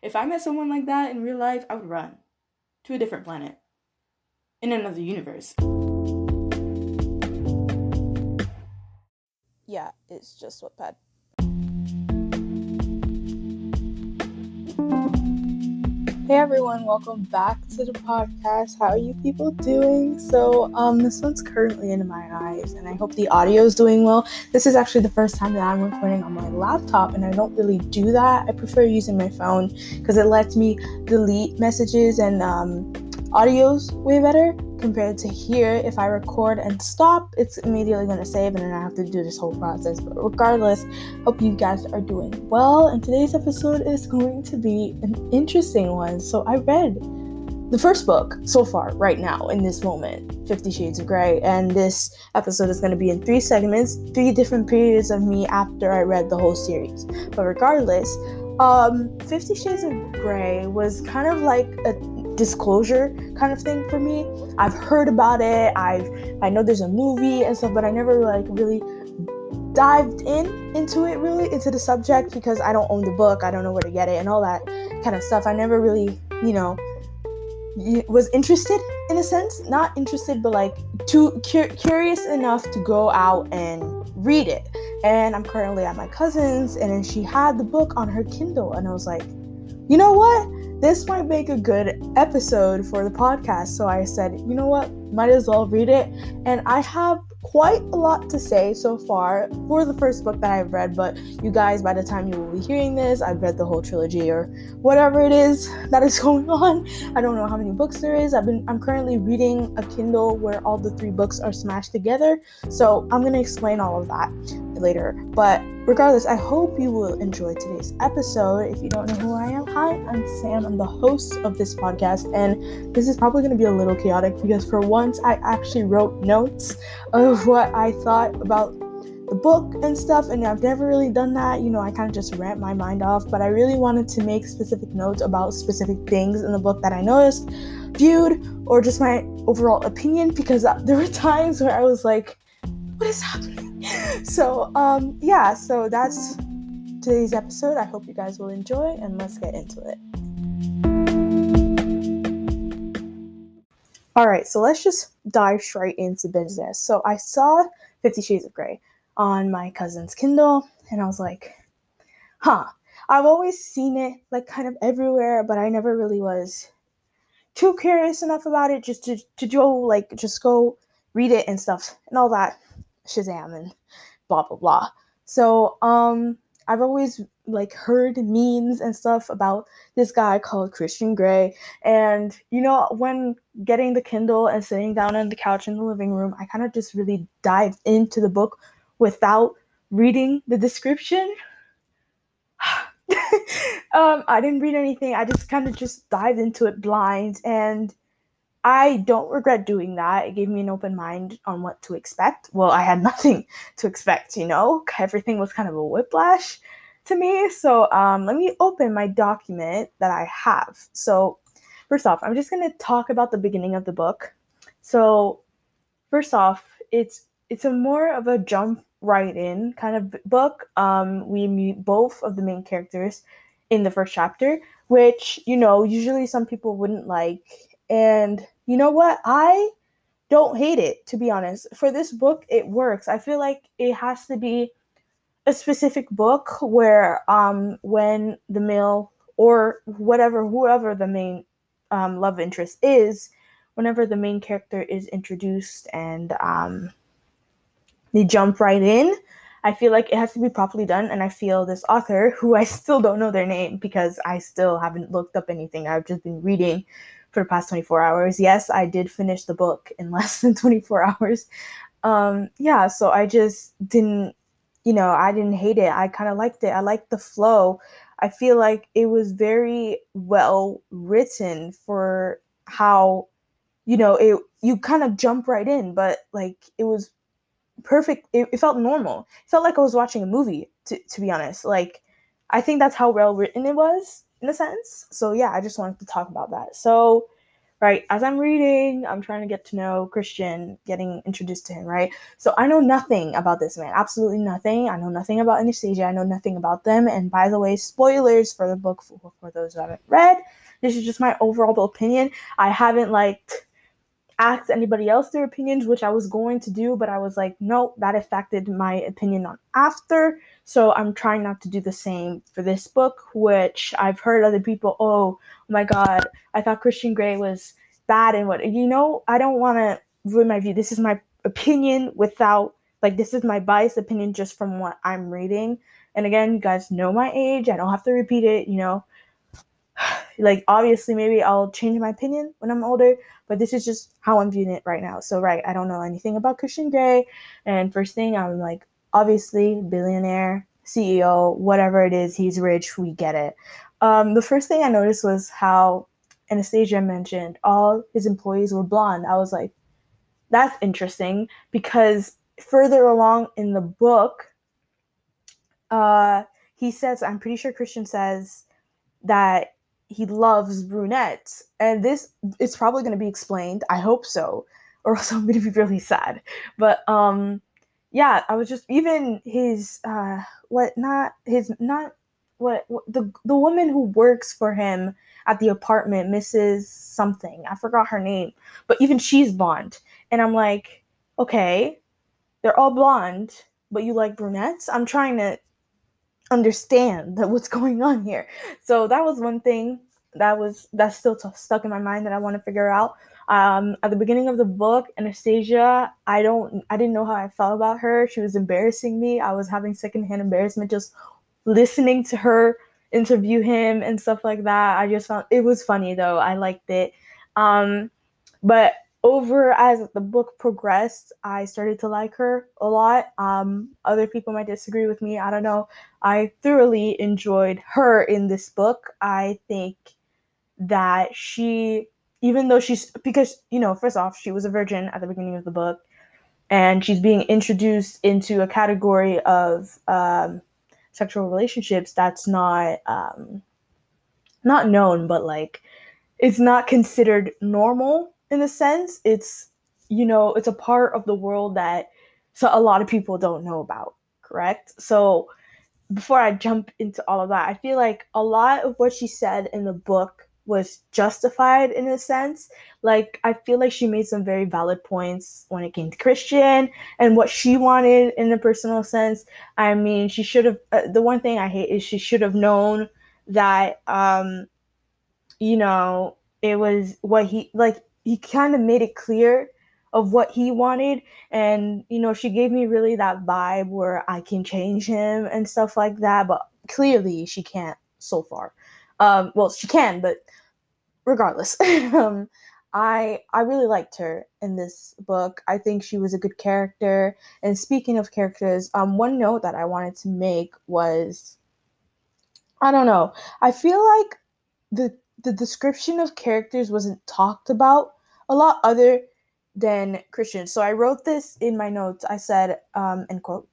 If I met someone like that in real life, I would run to a different planet in another universe. Yeah, it's just Wattpad. Hey everyone, welcome back to the podcast. How are you people doing? So, um, this one's currently in my eyes, and I hope the audio is doing well. This is actually the first time that I'm recording on my laptop, and I don't really do that. I prefer using my phone because it lets me delete messages and um, audio's way better compared to here. If I record and stop, it's immediately going to save, and then I have to do this whole process. But regardless, hope you guys are doing well. And today's episode is going to be an interesting one. So I read the first book so far, right now, in this moment, Fifty Shades of Grey. And this episode is going to be in three segments, three different periods of me after I read the whole series. But regardless, um, Fifty Shades of Grey was kind of like a disclosure kind of thing for me. I've heard about it. I've I know there's a movie and stuff, but I never like really dived in into it really into the subject because I don't own the book. I don't know where to get it and all that kind of stuff. I never really, you know, was interested in a sense, not interested, but like too cu- curious enough to go out and read it. And I'm currently at my cousin's, and she had the book on her Kindle, and I was like, you know what? This might make a good episode for the podcast. So I said, you know what, might as well read it. And I have quite a lot to say so far for the first book that I've read, but you guys, by the time you will be hearing this, I've read the whole trilogy or whatever it is that is going on. I don't know how many books there is. I've been I'm currently reading a Kindle where all the three books are smashed together. So I'm gonna explain all of that later. But regardless, I hope you will enjoy today's episode. If you don't know who I am, hi, I'm Sam. I'm the host of this podcast, and this is probably gonna be a little chaotic because for once I actually wrote notes of what I thought about the book and stuff and I've never really done that you know I kind of just rant my mind off but I really wanted to make specific notes about specific things in the book that I noticed viewed or just my overall opinion because uh, there were times where I was like what is happening so um yeah so that's today's episode. I hope you guys will enjoy and let's get into it. All right so let's just dive straight into business. So I saw 50 Shades of Grey on my cousin's Kindle, and I was like, huh. I've always seen it like kind of everywhere, but I never really was too curious enough about it just to, to go like just go read it and stuff and all that Shazam and blah blah blah. So um I've always like heard memes and stuff about this guy called Christian Grey. And you know, when getting the Kindle and sitting down on the couch in the living room, I kind of just really dived into the book without reading the description. um, I didn't read anything. I just kind of just dived into it blind, and I don't regret doing that. It gave me an open mind on what to expect. Well, I had nothing to expect, you know. Everything was kind of a whiplash to me. So um, let me open my document that I have. So first off, I'm just gonna talk about the beginning of the book. So first off, it's it's a more of a jump right in kind of book. Um, we meet both of the main characters in the first chapter, which, you know, usually some people wouldn't like. And you know what? I don't hate it, to be honest. For this book, it works. I feel like it has to be a specific book where um, when the male or whatever, whoever the main um, love interest is, whenever the main character is introduced and um, they jump right in. I feel like it has to be properly done, and I feel this author, who I still don't know their name because I still haven't looked up anything. I've just been reading for the past 24 hours. Yes, I did finish the book in less than 24 hours. Um, yeah, so I just didn't, you know, I didn't hate it. I kind of liked it. I liked the flow. I feel like it was very well written for how, you know, it you kind of jump right in, but like it was perfect. It, it, felt normal. It felt like I was watching a movie. To to be honest, like I think that's how well written it was in a sense. So yeah, I just wanted to talk about that. So right? As I'm reading, I'm trying to get to know Christian, getting introduced to him, right? So I know nothing about this man, absolutely nothing. I know nothing about Anastasia. I know nothing about them. And by the way, spoilers for the book for, for those who haven't read. This is just my overall opinion. I haven't like asked anybody else their opinions, which I was going to do, but I was like, nope, that affected my opinion on after. So I'm trying not to do the same for this book, which I've heard other people, oh, oh my God, I thought Christian Grey was bad and what, you know, I don't want to ruin my view. This is my opinion without, like, this is my biased opinion just from what I'm reading. And again, you guys know my age. I don't have to repeat it, you know. Like, obviously, maybe I'll change my opinion when I'm older, but this is just how I'm viewing it right now. So, right, I don't know anything about Christian Grey. And first thing, I'm like, obviously, billionaire, CEO, whatever it is, he's rich, we get it. Um, the first thing I noticed was how Anastasia mentioned all his employees were blonde. I was like, that's interesting because further along in the book, uh, he says, I'm pretty sure Christian says that he loves brunettes. And this is probably going to be explained. I hope so, or else I'm going to be really sad. But um, yeah, I was just even his uh, what not his not what, what the the woman who works for him at the apartment, Mrs. Something. I forgot her name, but even she's blonde, and I'm like, okay, they're all blonde, but you like brunettes. I'm trying to understand that what's going on here. So that was one thing that was that's still t- stuck in my mind that I want to figure out. Um, at the beginning of the book, Anastasia, I don't, I didn't know how I felt about her. She was embarrassing me. I was having secondhand embarrassment just listening to her interview him and stuff like that. I just found it was funny though. I liked it. Um, but over as the book progressed, I started to like her a lot. Um, other people might disagree with me. I don't know. I thoroughly enjoyed her in this book. I think that she even though she's because you know first off she was a virgin at the beginning of the book and she's being introduced into a category of um, sexual relationships that's not um, not known but like it's not considered normal in a sense. It's you know it's a part of the world that so a lot of people don't know about correct? So before i jump into all of that i feel like a lot of what she said in the book was justified in a sense. Like I feel like she made some very valid points when it came to Christian and what she wanted in a personal sense. I mean, she should have. Uh, the one thing I hate is she should have known that, um, you know, it was what he like. He kind of made it clear of what he wanted and you know she gave me really that vibe where i can change him and stuff like that but clearly she can't so far um well she can but regardless, um, I I really liked her in this book. I think she was a good character. And speaking of characters, um, one note that I wanted to make was, I don't know. I feel like the the description of characters wasn't talked about a lot other than Christian. So I wrote this in my notes. I said, um, end quote.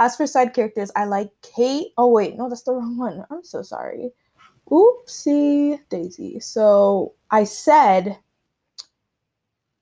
As for side characters, I like Kate. Oh wait, no, that's the wrong one. I'm so sorry. Oopsie daisy. So I said,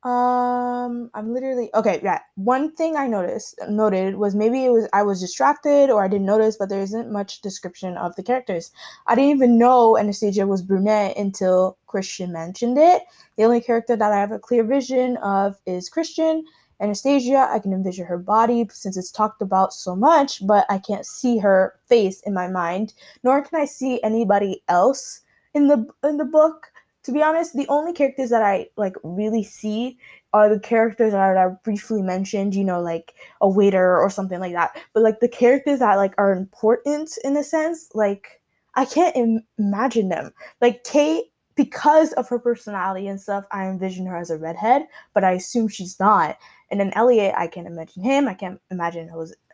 um, I'm literally okay. Yeah, one thing I noticed noted was maybe it was I was distracted or I didn't notice, but there isn't much description of the characters. I didn't even know Anastasia was brunette until Christian mentioned it. The only character that I have a clear vision of is Christian, Anastasia, I can envision her body since it's talked about so much, but I can't see her face in my mind, nor can I see anybody else in the in the book. To be honest, the only characters that I like really see are the characters that I briefly mentioned, you know, like a waiter or something like that. But like the characters that like are important in a sense, like I can't Im- imagine them. Like Kate because of her personality and stuff, I envision her as a redhead, but I assume she's not. And then Elliot, I can't imagine him. I can't imagine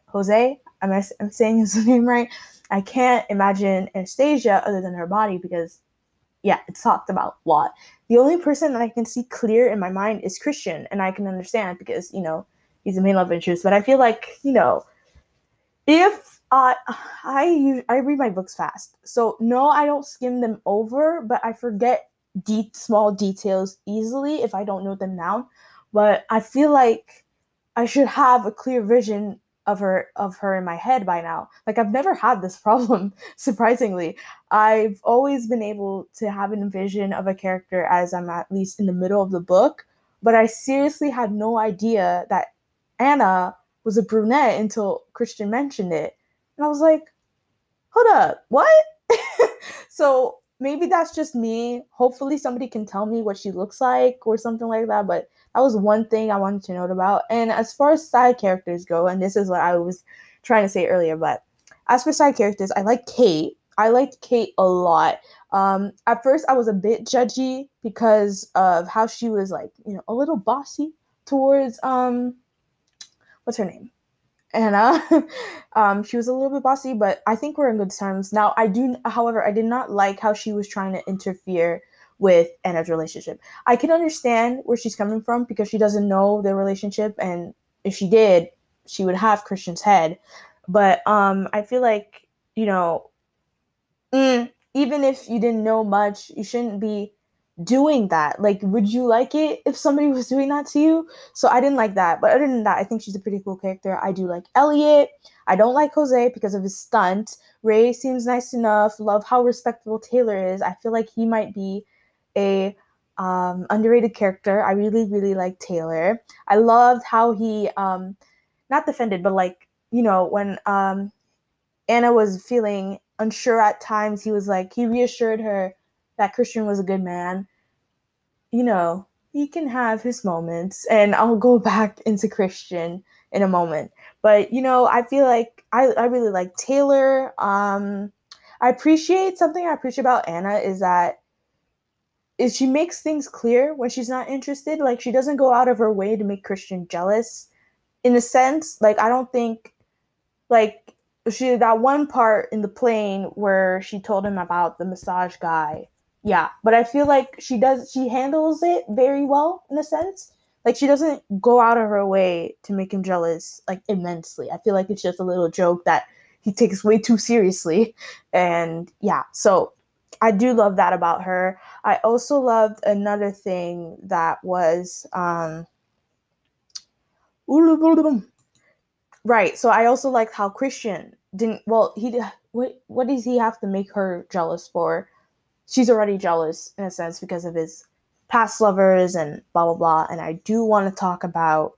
Jose. Am I am saying his name right? I can't imagine Anastasia other than her body because, yeah, it's talked about a lot. The only person that I can see clear in my mind is Christian, and I can understand because you know he's the main love interest. But I feel like you know, if I I I read my books fast, so no, I don't skim them over, but I forget de- small details easily if I don't note them down. But I feel like I should have a clear vision of her of her in my head by now. Like I've never had this problem surprisingly. I've always been able to have an vision of a character as I'm at least in the middle of the book, but I seriously had no idea that Anna was a brunette until Christian mentioned it. And I was like, "Hold up. What?" so maybe that's just me. Hopefully somebody can tell me what she looks like or something like that, but that was one thing I wanted to note about. And as far as side characters go, and this is what I was trying to say earlier, but as for side characters, I like Kate. I liked Kate a lot. Um, at first, I was a bit judgy because of how she was like, you know, a little bossy towards um, what's her name, Anna. um, she was a little bit bossy, but I think we're in good terms now. I do, however, I did not like how she was trying to interfere with Anna's relationship. I can understand where she's coming from because she doesn't know their relationship, and if she did, she would have Christian's head. But um, I feel like you know, mm, even if you didn't know much, you shouldn't be doing that. Like, would you like it if somebody was doing that to you? So I didn't like that. But other than that, I think she's a pretty cool character. I do like Elliot. I don't like Jose because of his stunt. Ray seems nice enough. Love how respectable Taylor is. I feel like he might be a um, underrated character. I really, really like Taylor. I loved how he, um, not defended, but like, you know, when um, Anna was feeling unsure at times, he was like, he reassured her that Christian was a good man. You know, he can have his moments, and I'll go back into Christian in a moment. But, you know, I feel like I, I really like Taylor. Um, I appreciate something I appreciate about Anna is that is she makes things clear when she's not interested. Like she doesn't go out of her way to make Christian jealous. In a sense, like I don't think like she that one part in the plane where she told him about the massage guy. Yeah, but I feel like she does she handles it very well in a sense. Like she doesn't go out of her way to make him jealous like immensely. I feel like it's just a little joke that he takes way too seriously. And yeah, so I do love that about her. I also loved another thing that was um right. So I also liked how Christian didn't well he what what does he have to make her jealous for? She's already jealous in a sense because of his past lovers and blah blah blah. And I do want to talk about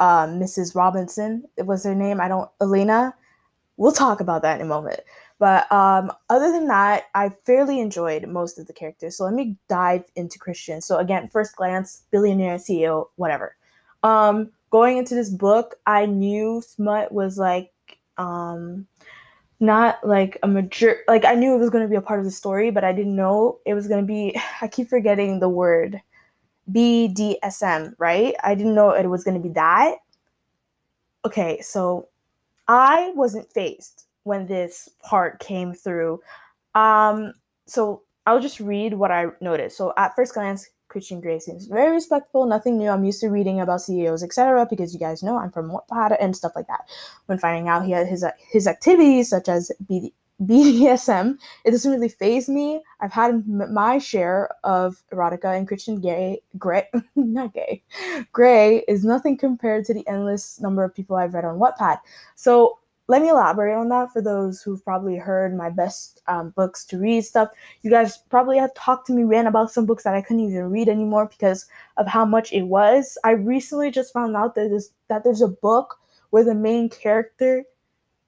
uh, Mrs. Robinson. It was her name. I don't Elena. We'll talk about that in a moment. But um, other than that, I fairly enjoyed most of the characters. So let me dive into Christian. So again, first glance, billionaire, CEO, whatever. Um, going into this book, I knew Smut was like um, not like a major. Like I knew it was going to be a part of the story, but I didn't know it was going to be. I keep forgetting the word BDSM. Right? I didn't know it was going to be that. Okay, so I wasn't fazed when this part came through. Um, so I'll just read what I noticed. So at first glance, Christian Grey seems very respectful, nothing new. I'm used to reading about CEOs, etc., because you guys know I'm from Wattpad and stuff like that. When finding out he had his his activities such as BD, BDSM, it doesn't really faze me. I've had my share of erotica, and Christian Gay, Gray, not gay, Grey is nothing compared to the endless number of people I've read on Wattpad. So let me elaborate on that for those who've probably heard my best um, books to read stuff. You guys probably have talked to me, ran about some books that I couldn't even read anymore because of how much it was. I recently just found out that there's, that there's a book where the main character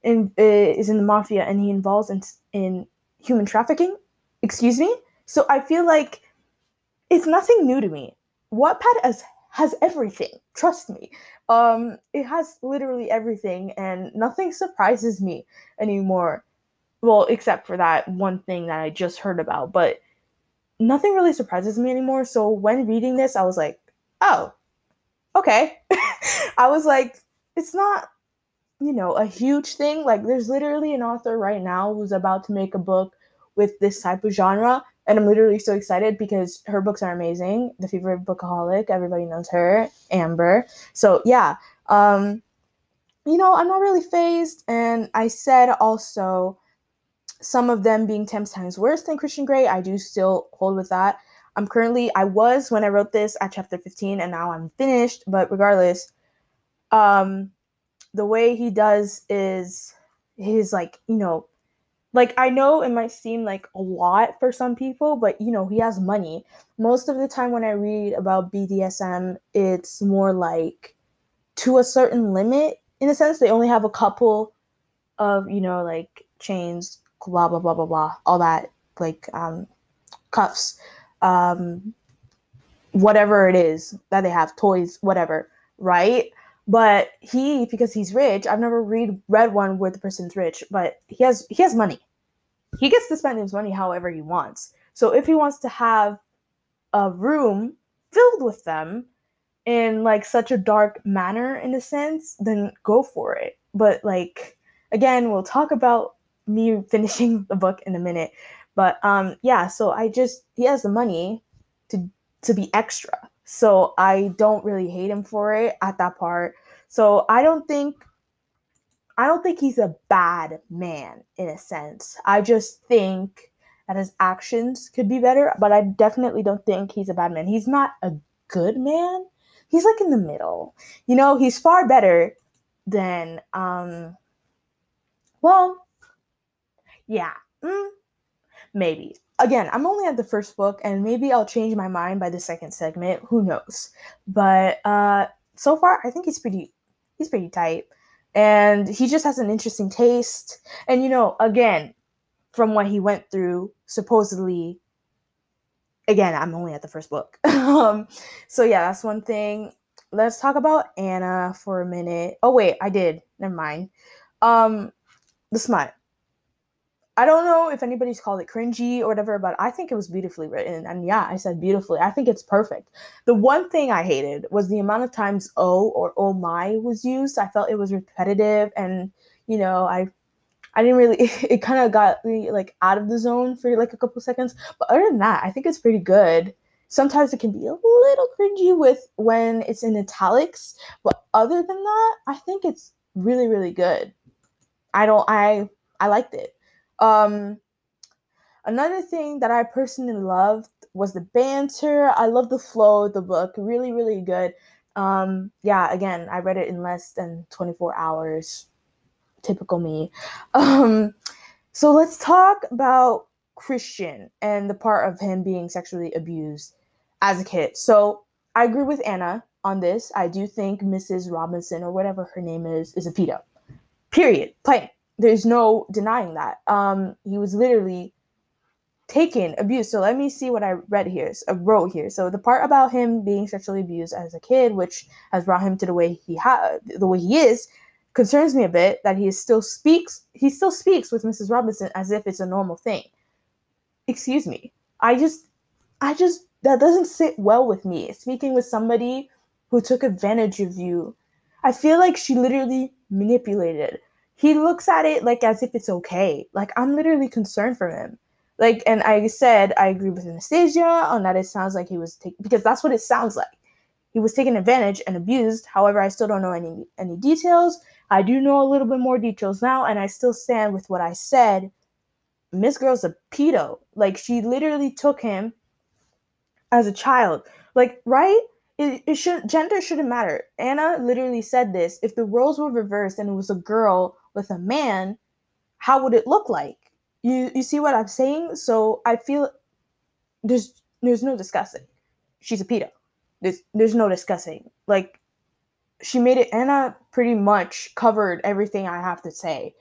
in, uh, is in the mafia and he involves in, in human trafficking. Excuse me? So I feel like it's nothing new to me. Wattpad has has everything. Trust me. Um, it has literally everything, and nothing surprises me anymore. Well, except for that one thing that I just heard about, but nothing really surprises me anymore. So when reading this, I was like, oh, okay. I was like, it's not, you know, a huge thing. Like, there's literally an author right now who's about to make a book with this type of genre, and I'm literally so excited because her books are amazing. The Favorite Bookaholic, everybody knows her, Amber. So yeah, um, you know, I'm not really fazed. And I said also some of them being 10 times worse than Christian Grey. I do still hold with that. I'm currently, I was when I wrote this at chapter 15, and now I'm finished. But regardless, um, the way he does is his like, you know, like I know it might seem like a lot for some people, but you know, he has money. Most of the time when I read about BDSM, it's more like to a certain limit in a sense. They only have a couple of, you know, like chains, blah blah blah blah blah, all that like um cuffs, um whatever it is that they have, toys, whatever, right? But he, because he's rich, I've never read read one where the person's rich, but he has he has money. He gets to spend his money however he wants. So if he wants to have a room filled with them in like such a dark manner in a sense, then go for it. But like again, we'll talk about me finishing the book in a minute. But um yeah, so I just he has the money to to be extra. So I don't really hate him for it at that part. So I don't think I don't think he's a bad man in a sense. I just think that his actions could be better, but I definitely don't think he's a bad man. He's not a good man. He's like in the middle. You know, he's far better than um well, yeah. Mm, maybe again, I'm only at the first book, and maybe I'll change my mind by the second segment. Who knows? But uh, so far, I think he's pretty he's pretty tight, and he just has an interesting taste. And you know, again, from what he went through, supposedly. Again, I'm only at the first book. um, so yeah, that's one thing. Let's talk about Anna for a minute. Oh wait, I did. Never mind. Um, the smut. I don't know if anybody's called it cringy or whatever, but I think it was beautifully written. And yeah, I said beautifully. I think it's perfect. The one thing I hated was the amount of times oh or oh my was used. I felt it was repetitive and you know, I I didn't really it kind of got me like out of the zone for like a couple seconds. But other than that, I think it's pretty good. Sometimes it can be a little cringy with when it's in italics, but other than that, I think it's really really good. I don't I I liked it. Um, another thing that I personally loved was the banter. I love the flow of the book. Really, really good. Um, yeah, again, I read it in less than 24 hours. Typical me. Um, so let's talk about Christian and the part of him being sexually abused as a kid. So I agree with Anna on this. I do think Mrs. Robinson or whatever her name is is a pedo. Period. Plain there's no denying that. Um, he was literally taken, abused. So let me see what I read here, uh, wrote here. So the part about him being sexually abused as a kid, which has brought him to the way he ha- the way he is, concerns me a bit. That he still speaks, he still speaks with Mrs. Robinson as if it's a normal thing. Excuse me. I just, I just that doesn't sit well with me. Speaking with somebody who took advantage of you, I feel like she literally manipulated he looks at it like as if it's okay. Like I'm literally concerned for him. Like, and I said I agree with Anastasia on that. It sounds like he was taking because that's what it sounds like. He was taken advantage and abused. However, I still don't know any any details. I do know a little bit more details now, and I still stand with what I said. Miss Girl's a pedo. Like she literally took him as a child. Like, right? It, it should gender shouldn't matter. Anna literally said this. If the roles were reversed and it was a girl with a man, how would it look like? You you see what I'm saying? So I feel there's there's no discussing. She's a pedo. There's there's no discussing. Like she made it Anna pretty much covered everything I have to say.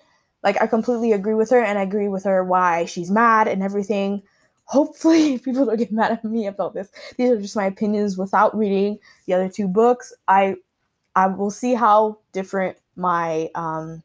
Like I completely agree with her and I agree with her why she's mad and everything. Hopefully people don't get mad at me about this. These are just my opinions without reading the other two books. I I will see how different my um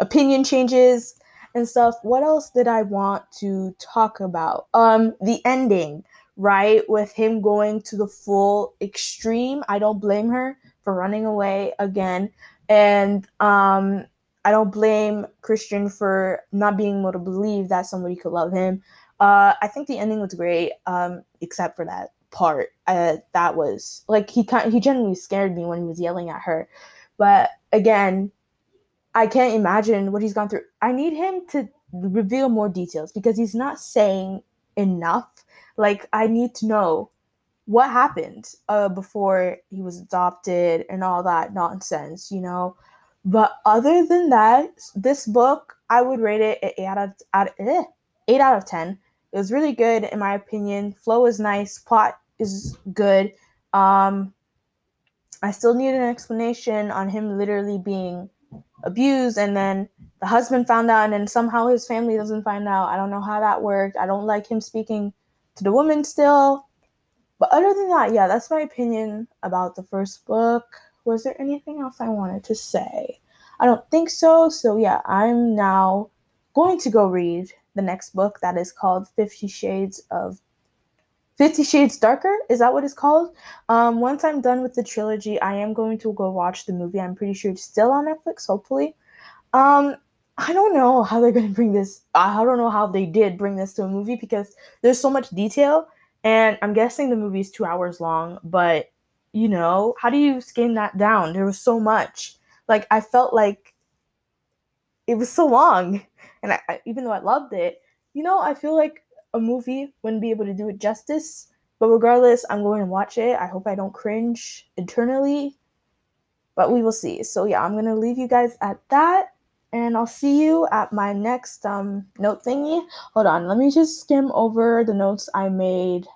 opinion changes and stuff. What else did I want to talk about? Um, the ending, right? With him going to the full extreme. I don't blame her for running away again. And um, I don't blame Christian for not being able to believe that somebody could love him. Uh, I think the ending was great, um, except for that part. Uh, that was like he kind he genuinely scared me when he was yelling at her. But again, I can't imagine what he's gone through. I need him to reveal more details because he's not saying enough. Like I need to know what happened uh, before he was adopted and all that nonsense, you know. But other than that, this book I would rate it eight out of eh, eight out of ten. It was really good in my opinion. Flow is nice, plot is good. Um, I still need an explanation on him literally being abused and then the husband found out and then somehow his family doesn't find out. I don't know how that worked. I don't like him speaking to the woman still. But other than that, yeah, that's my opinion about the first book. Was there anything else I wanted to say? I don't think so. So yeah, I'm now going to go read the next book that is called Fifty Shades of Fifty Shades Darker. Is that what it's called? Um, once I'm done with the trilogy, I am going to go watch the movie. I'm pretty sure it's still on Netflix, hopefully. Um, I don't know how they're gonna bring this. I don't know how they did bring this to a movie because there's so much detail, and I'm guessing the movie is two hours long. But you know, how do you skim that down? There was so much. Like I felt like it was so long, and I, I, even though I loved it, you know, I feel like a movie wouldn't be able to do it justice. But regardless, I'm going to watch it. I hope I don't cringe internally, but we will see. So yeah, I'm gonna leave you guys at that, and I'll see you at my next um note thingy. Hold on, let me just skim over the notes I made.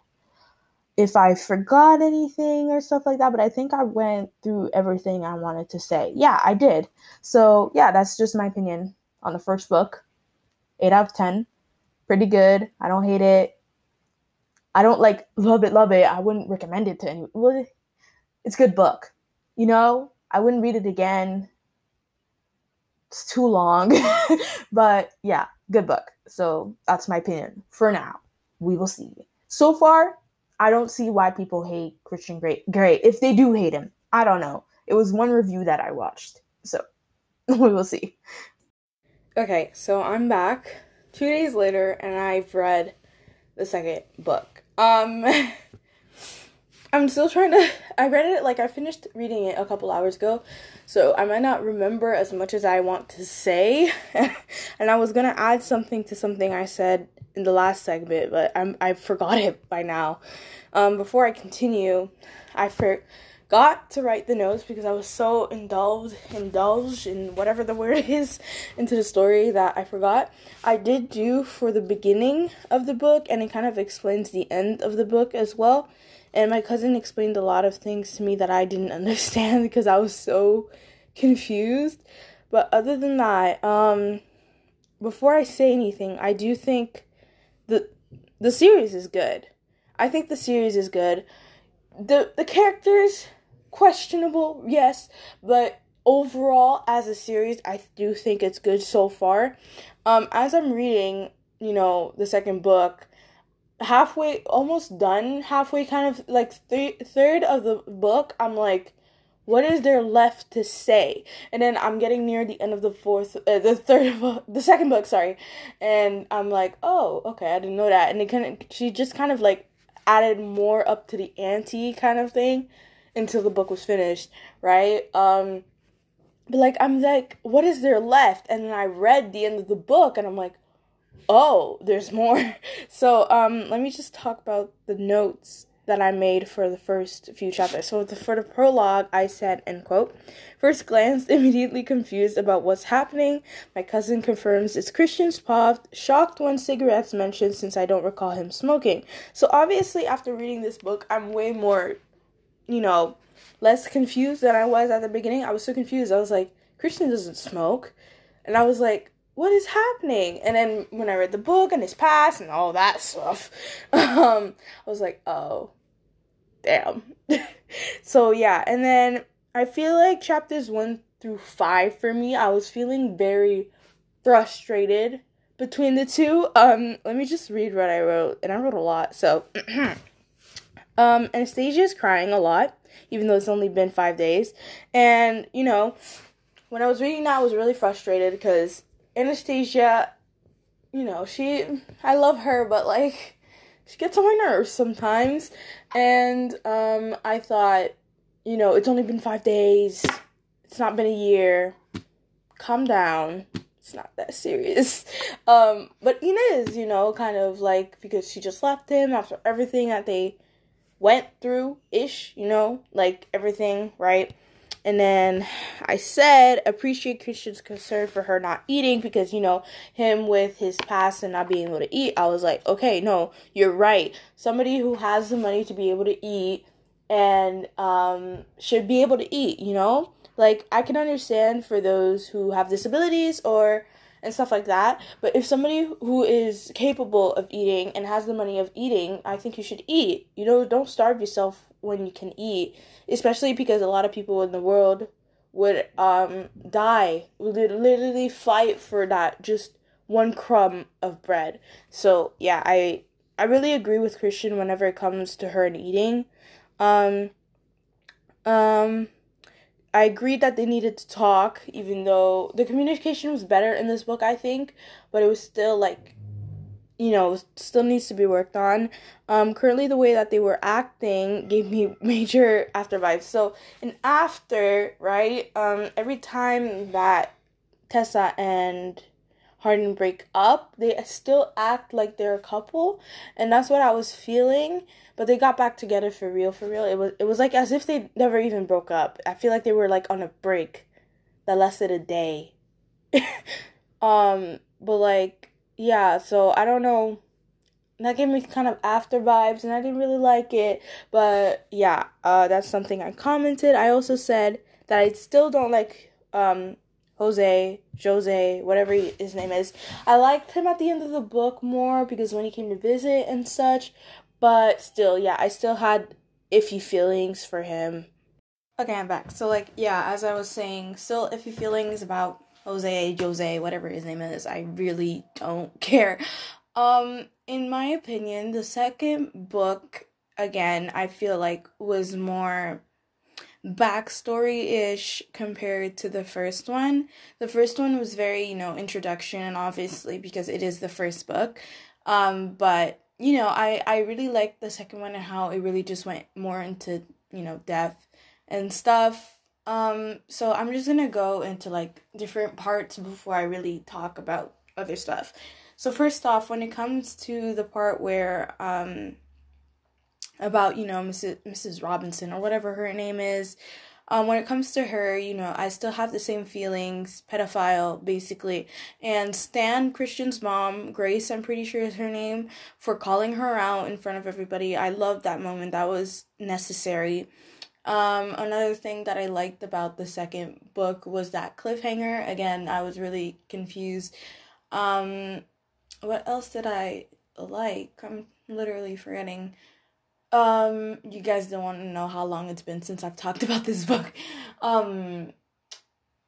If I forgot anything or stuff like that, but I think I went through everything I wanted to say. Yeah, I did. So yeah, that's just my opinion on the first book. Eight out of ten pretty good. I don't hate it. I don't like love it, love it. I wouldn't recommend it to anyone. Well, it's good book. You know, I wouldn't read it again. It's too long. but yeah, good book. So that's my opinion for now. We will see. So far, I don't see why people hate Christian Grey. Great. If they do hate him, I don't know. It was one review that I watched. So we will see. Okay, so I'm back two days later and I've read the second book. Um I'm still trying to I read it like I finished reading it a couple hours ago. So I might not remember as much as I want to say. and I was to add something to something I said in the last segment, but I'm I forgot it by now. Um before I continue, I for got to write the notes because I was so indulged, indulged in whatever the word is into the story that I forgot. I did do for the beginning of the book, and it kind of explains the end of the book as well. And my cousin explained a lot of things to me that I didn't understand because I was so confused. But other than that, um, before I say anything, I do think the the series is good. I think the series is good. The the characters questionable, yes, but overall as a series, I do think it's good so far. Um, as I'm reading, you know, the second book, halfway, almost done, halfway, kind of like th- third of the book, I'm like, what is there left to say? And then I'm getting near the end of the fourth, uh, the third, book, the second book, sorry, and I'm like, oh, okay, I didn't know that, and it kind of, she just kind of like added more up to the ante kind of thing until the book was finished, right? Um but like I'm like, what is there left? And then I read the end of the book and I'm like, oh, there's more. So um let me just talk about the notes that I made for the first few chapters. So the, for the prologue, I said, end quote, first glance, immediately confused about what's happening. My cousin confirms it's Christian's pop, shocked when cigarettes mentioned since I don't recall him smoking. So obviously after reading this book, I'm way more you know, less confused than I was at the beginning. I was so confused. I was like, Christian doesn't smoke. And I was like, what is happening? And then when I read the book and his past and all that stuff, um, I was like, oh, damn. so yeah, and then I feel like chapters one through five for me, I was feeling very frustrated between the two. Um, let me just read what I wrote, and I wrote a lot. So Um, Anastasia is crying a lot, even though it's only been five days. And, you know, when I was reading that, I was really frustrated because Anastasia, you know, she, I love her, but like, she gets on my nerves sometimes. And, um, I thought, you know, it's only been five days, it's not been a year. Calm down. it's not that serious. Um, but is, you know, kind of like because she just left him after everything that they went through ish, you know, like everything, right? And then I said, appreciate Christian's concern for her not eating because, you know, him with his past and not being able to eat. I was like, okay, no, you're right. Somebody who has the money to be able to eat and um, should be able to eat, you know? Like, I can understand for those who have disabilities or and stuff like that. But if somebody who is capable of eating and has the money of eating, I think you should eat. You know, don't starve yourself when you can eat, especially because a lot of people in the world would um die, would literally fight for that just one crumb of bread. So, yeah, I I really agree with Christian whenever it comes to her and eating. Um um I agreed that they needed to talk, even though the communication was better in this book, I think, but it was still like, you know, still needs to be worked on. Um, currently, the way that they were acting gave me major after vibes. So, in after, right, um, every time that Tessa and Hardin break up, they still act like they're a couple, and that's what I was feeling but they got back together for real for real. It was it was like as if they never even broke up. I feel like they were like on a break that lasted a day. Um but like yeah so i don't know. That gave me kind of after vibes and i didn't really like it but yeah uh that's something i commented. I also said that i still don't like um Jose, Jose, whatever his name is. I liked him at the end of the book more because when he came to visit and such, but still, yeah, I still had iffy feelings for him. Okay, I'm back. So, like, yeah, as I was saying, still iffy feelings about Jose, Jose, whatever his name is. I really don't care. Um, in my opinion, the second book, again, I feel like was more backstory ish compared to the first one. The first one was very, you know, introduction, and obviously, because it is the first book. Um, but you know, I I really liked the second one and how it really just went more into you know death and stuff. Um, so I'm just gonna go into like different parts before I really talk about other stuff. So first off, when it comes to the part where um about you know Mrs. Mrs. Robinson or whatever her name is, um, when it comes to her, you know, I still have the same feelings, pedophile, basically. And Stan Christian's mom, Grace, I'm pretty sure is her name, for calling her out in front of everybody. I love that moment. That was necessary. Um, another thing that I liked about the second book was that cliffhanger. Again, I was really confused. Um, what else did I like? I'm literally forgetting. Um, you guys don't want to know how long it's been since I've talked about this book. Um,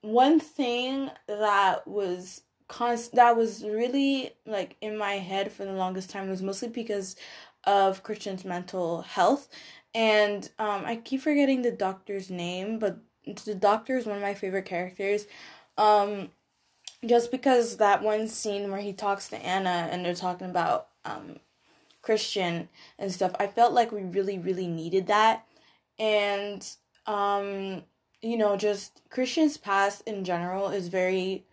one thing that was const that was really like in my head for the longest time was mostly because of Christian's mental health. And um, I keep forgetting the doctor's name, but the doctor is one of my favorite characters. Um, just because that one scene where he talks to Anna and they're talking about um, Christian and stuff. I felt like we really, really needed that. And, um, you know, just Christian's past in general is very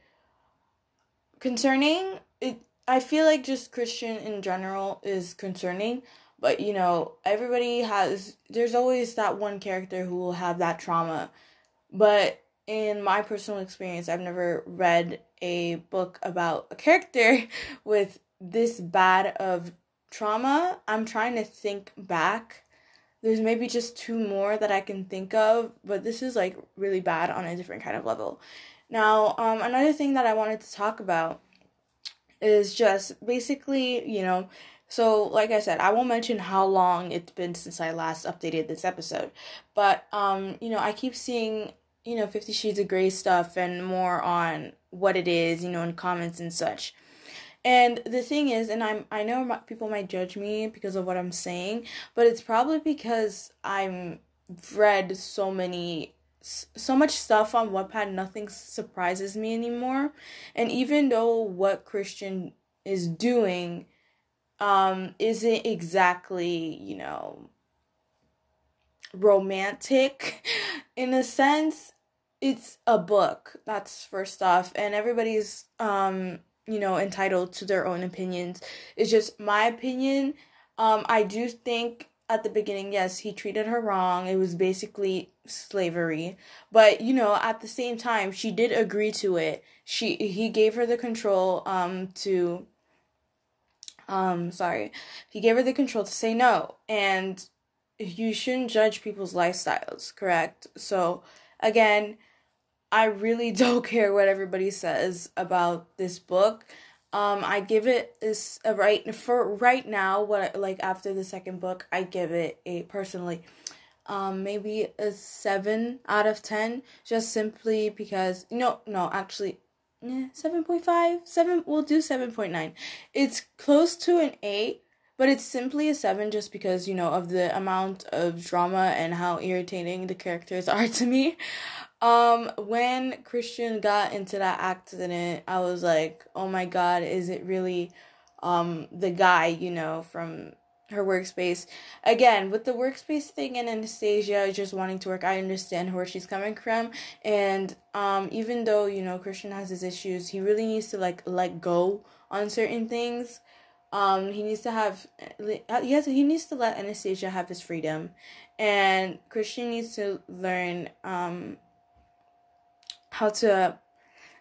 concerning. It, I feel like just Christian in general is concerning, but you know, everybody has, there's always that one character who will have that trauma. But in my personal experience, I've never read a book about a character with this bad of trauma, I'm trying to think back. There's maybe just two more that I can think of, but this is like really bad on a different kind of level. Now, um, another thing that I wanted to talk about is just basically, you know, so like I said, I won't mention how long it's been since I last updated this episode, but um, you know, I keep seeing you know Fifty Shades of Grey stuff and more on what it is, you know, in comments and such. And the thing is, and I'm I know people might judge me because of what I'm saying, but it's probably because I'm read so many so much stuff on Wattpad, nothing surprises me anymore. And even though what Christian is doing um isn't exactly, you know, romantic in a sense, it's a book. That's first off, and everybody's um you know entitled to their own opinions. It's just my opinion. Um, I do think at the beginning, yes, he treated her wrong. It was basically slavery. But, you know, at the same time, she did agree to it. She he gave her the control um to um sorry. He gave her the control to say no. And you shouldn't judge people's lifestyles, correct? So, again, I really don't care what everybody says about this book. Um, I give it is a right for right now. What like after the second book, I give it a personally, um, maybe a seven out of ten. Just simply because no, no, actually, eh, seven point five, seven. We'll do seven point nine. It's close to an eight, but it's simply a seven just because you know of the amount of drama and how irritating the characters are to me. Um, when Christian got into that accident, I was like, oh my god, is it really um the guy, you know, from her workspace? Again, with the workspace thing and Anastasia just wanting to work, I understand where she's coming from. And um even though, you know, Christian has his issues, he really needs to like let go on certain things. Um, he needs to have he has he needs to let Anastasia have his freedom, and Christian needs to learn um how to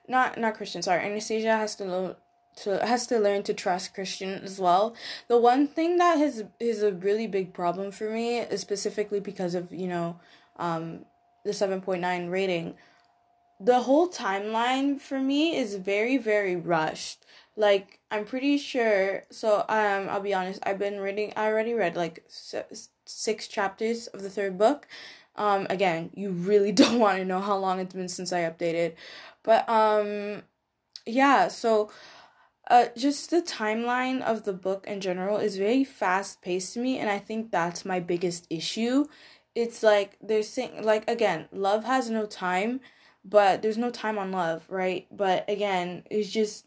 not not Christian, sorry. Anastasia has to learn to has to learn to trust Christian as well. The one thing that has is a really big problem for me is specifically because of, you know, um the 7.9 rating. The whole timeline for me is very very rushed. Like I'm pretty sure so um I'll be honest, I've been reading I already read like six chapters of the third book um, again, you really don't want to know how long it's been since I updated. But um yeah, so uh just the timeline of the book in general is very fast paced to me and I think that's my biggest issue. It's like they're saying like again, love has no time, but there's no time on love, right? But again, it's just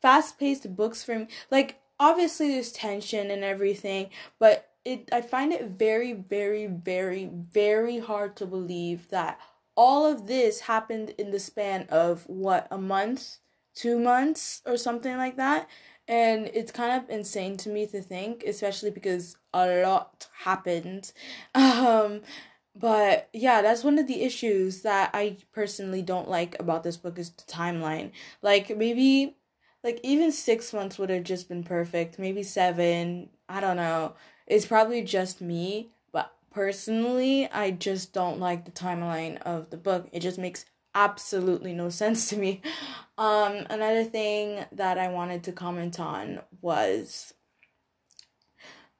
fast paced books for me. Like obviously there's tension and everything, but it I find it very very very very hard to believe that all of this happened in the span of what a month, 2 months or something like that. And it's kind of insane to me to think, especially because a lot happened. Um but yeah, that's one of the issues that I personally don't like about this book is the timeline. Like maybe like even 6 months would have just been perfect. Maybe 7, I don't know it's probably just me, but personally, I just don't like the timeline of the book. It just makes absolutely no sense to me. Um, another thing that I wanted to comment on was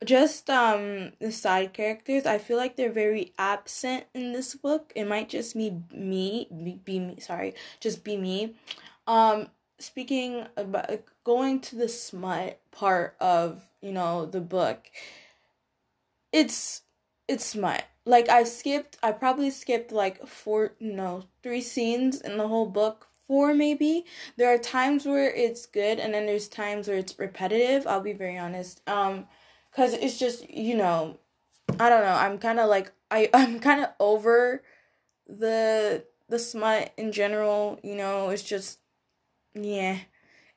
just um the side characters i feel like they're very absent in this book it might just be me be, be me sorry just be me um speaking about going to the smut part of you know the book it's it's smut. Like I skipped I probably skipped like four no, three scenes in the whole book. Four maybe. There are times where it's good and then there's times where it's repetitive, I'll be very honest. Um cuz it's just, you know, I don't know. I'm kind of like I I'm kind of over the the smut in general, you know, it's just yeah.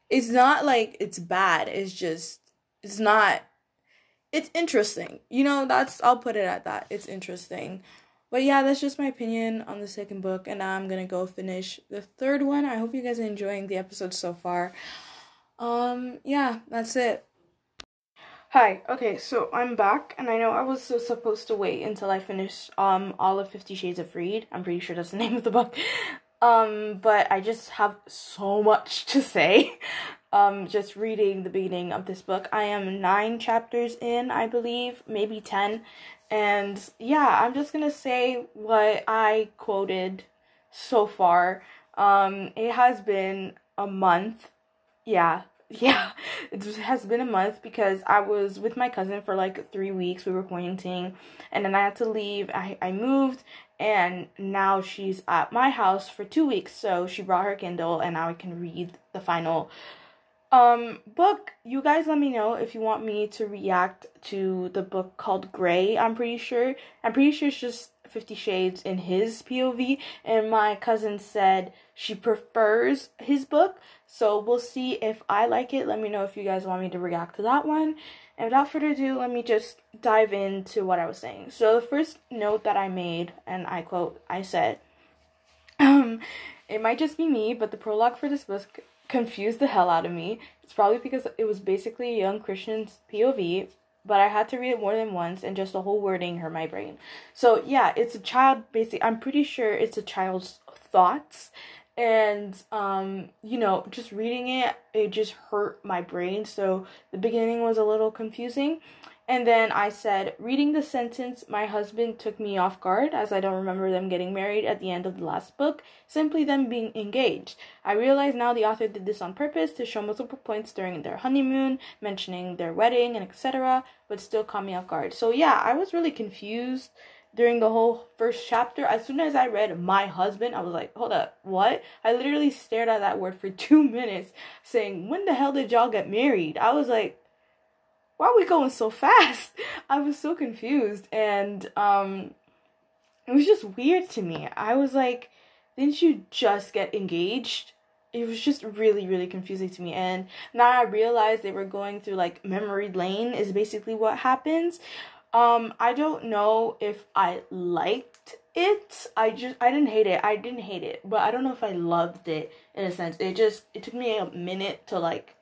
It's not like it's bad. It's just it's not it's interesting. You know, that's I'll put it at that. It's interesting. But yeah, that's just my opinion on the second book, and now I'm gonna go finish the third one. I hope you guys are enjoying the episode so far. Um, yeah, that's it. Hi. Okay, so I'm back, and I know I was supposed to wait until I finish um all of Fifty Shades of Freed. I'm pretty sure that's the name of the book. Um, but I just have so much to say um just reading the beginning of this book. I am 9 chapters in, I believe, maybe 10. And yeah, I'm just to say what I quoted so far. Um it has been a month. Yeah. Yeah, it has been a month because I was with my cousin for like three weeks. We were quarantining, and then I had to leave. I, I moved, and now she's at my house for two weeks. So she brought her Kindle, and now I can read the final um, book, you guys let me know if you want me to react to the book called Grey. I'm pretty sure. I'm pretty sure it's just Fifty Shades in his POV, and my cousin said she prefers his book. So we'll see if I like it. Let me know if you guys want me to react to that one. And without further ado, let me just dive into what I was saying. So the first note that I made, and I quote, I said, um, it might just be me, but the prologue for this book confused the hell out of me. It's probably because it was basically a young Christian's POV, but I had to read it more than once and just the whole wording hurt my brain. So yeah, it's a child basically I'm pretty sure it's a child's thoughts and um you know just reading it it just hurt my brain so the beginning was a little confusing and then I said, reading the sentence, my husband took me off guard as I don't remember them getting married at the end of the last book, simply them being engaged. I realize now the author did this on purpose to show multiple points during their honeymoon, mentioning their wedding and etc., but still caught me off guard. So yeah, I was really confused during the whole first chapter. As soon as I read my husband, I was like, hold up, what? I literally stared at that word for two minutes saying, when the hell did y'all get married? I was like, why are we going so fast? I was so confused and um it was just weird to me. I was like, didn't you just get engaged? It was just really, really confusing to me. And now I realized they were going through like memory lane is basically what happens. Um, I don't know if I liked it. I just I didn't hate it. I didn't hate it, but I don't know if I loved it in a sense. It just it took me a minute to like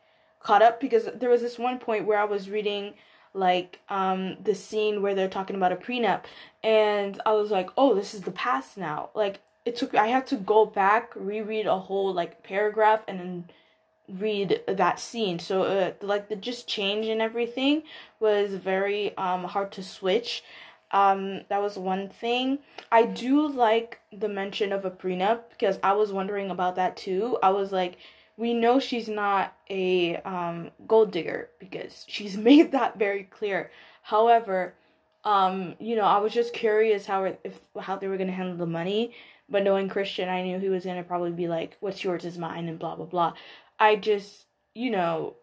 caught up because there was this one point where I was reading like um the scene where they're talking about a prenup and I was like, "Oh, this is the past now." Like it took I had to go back, reread a whole like paragraph and then read that scene. So uh, like the just change and everything was very um hard to switch. Um that was one thing. I do like the mention of a prenup because I was wondering about that too. I was like we know she's not a um, gold digger because she's made that very clear. However, um, you know, I was just curious how if how they were gonna handle the money. But knowing Christian, I knew he was gonna probably be like, "What's yours is mine," and blah blah blah. I just, you know,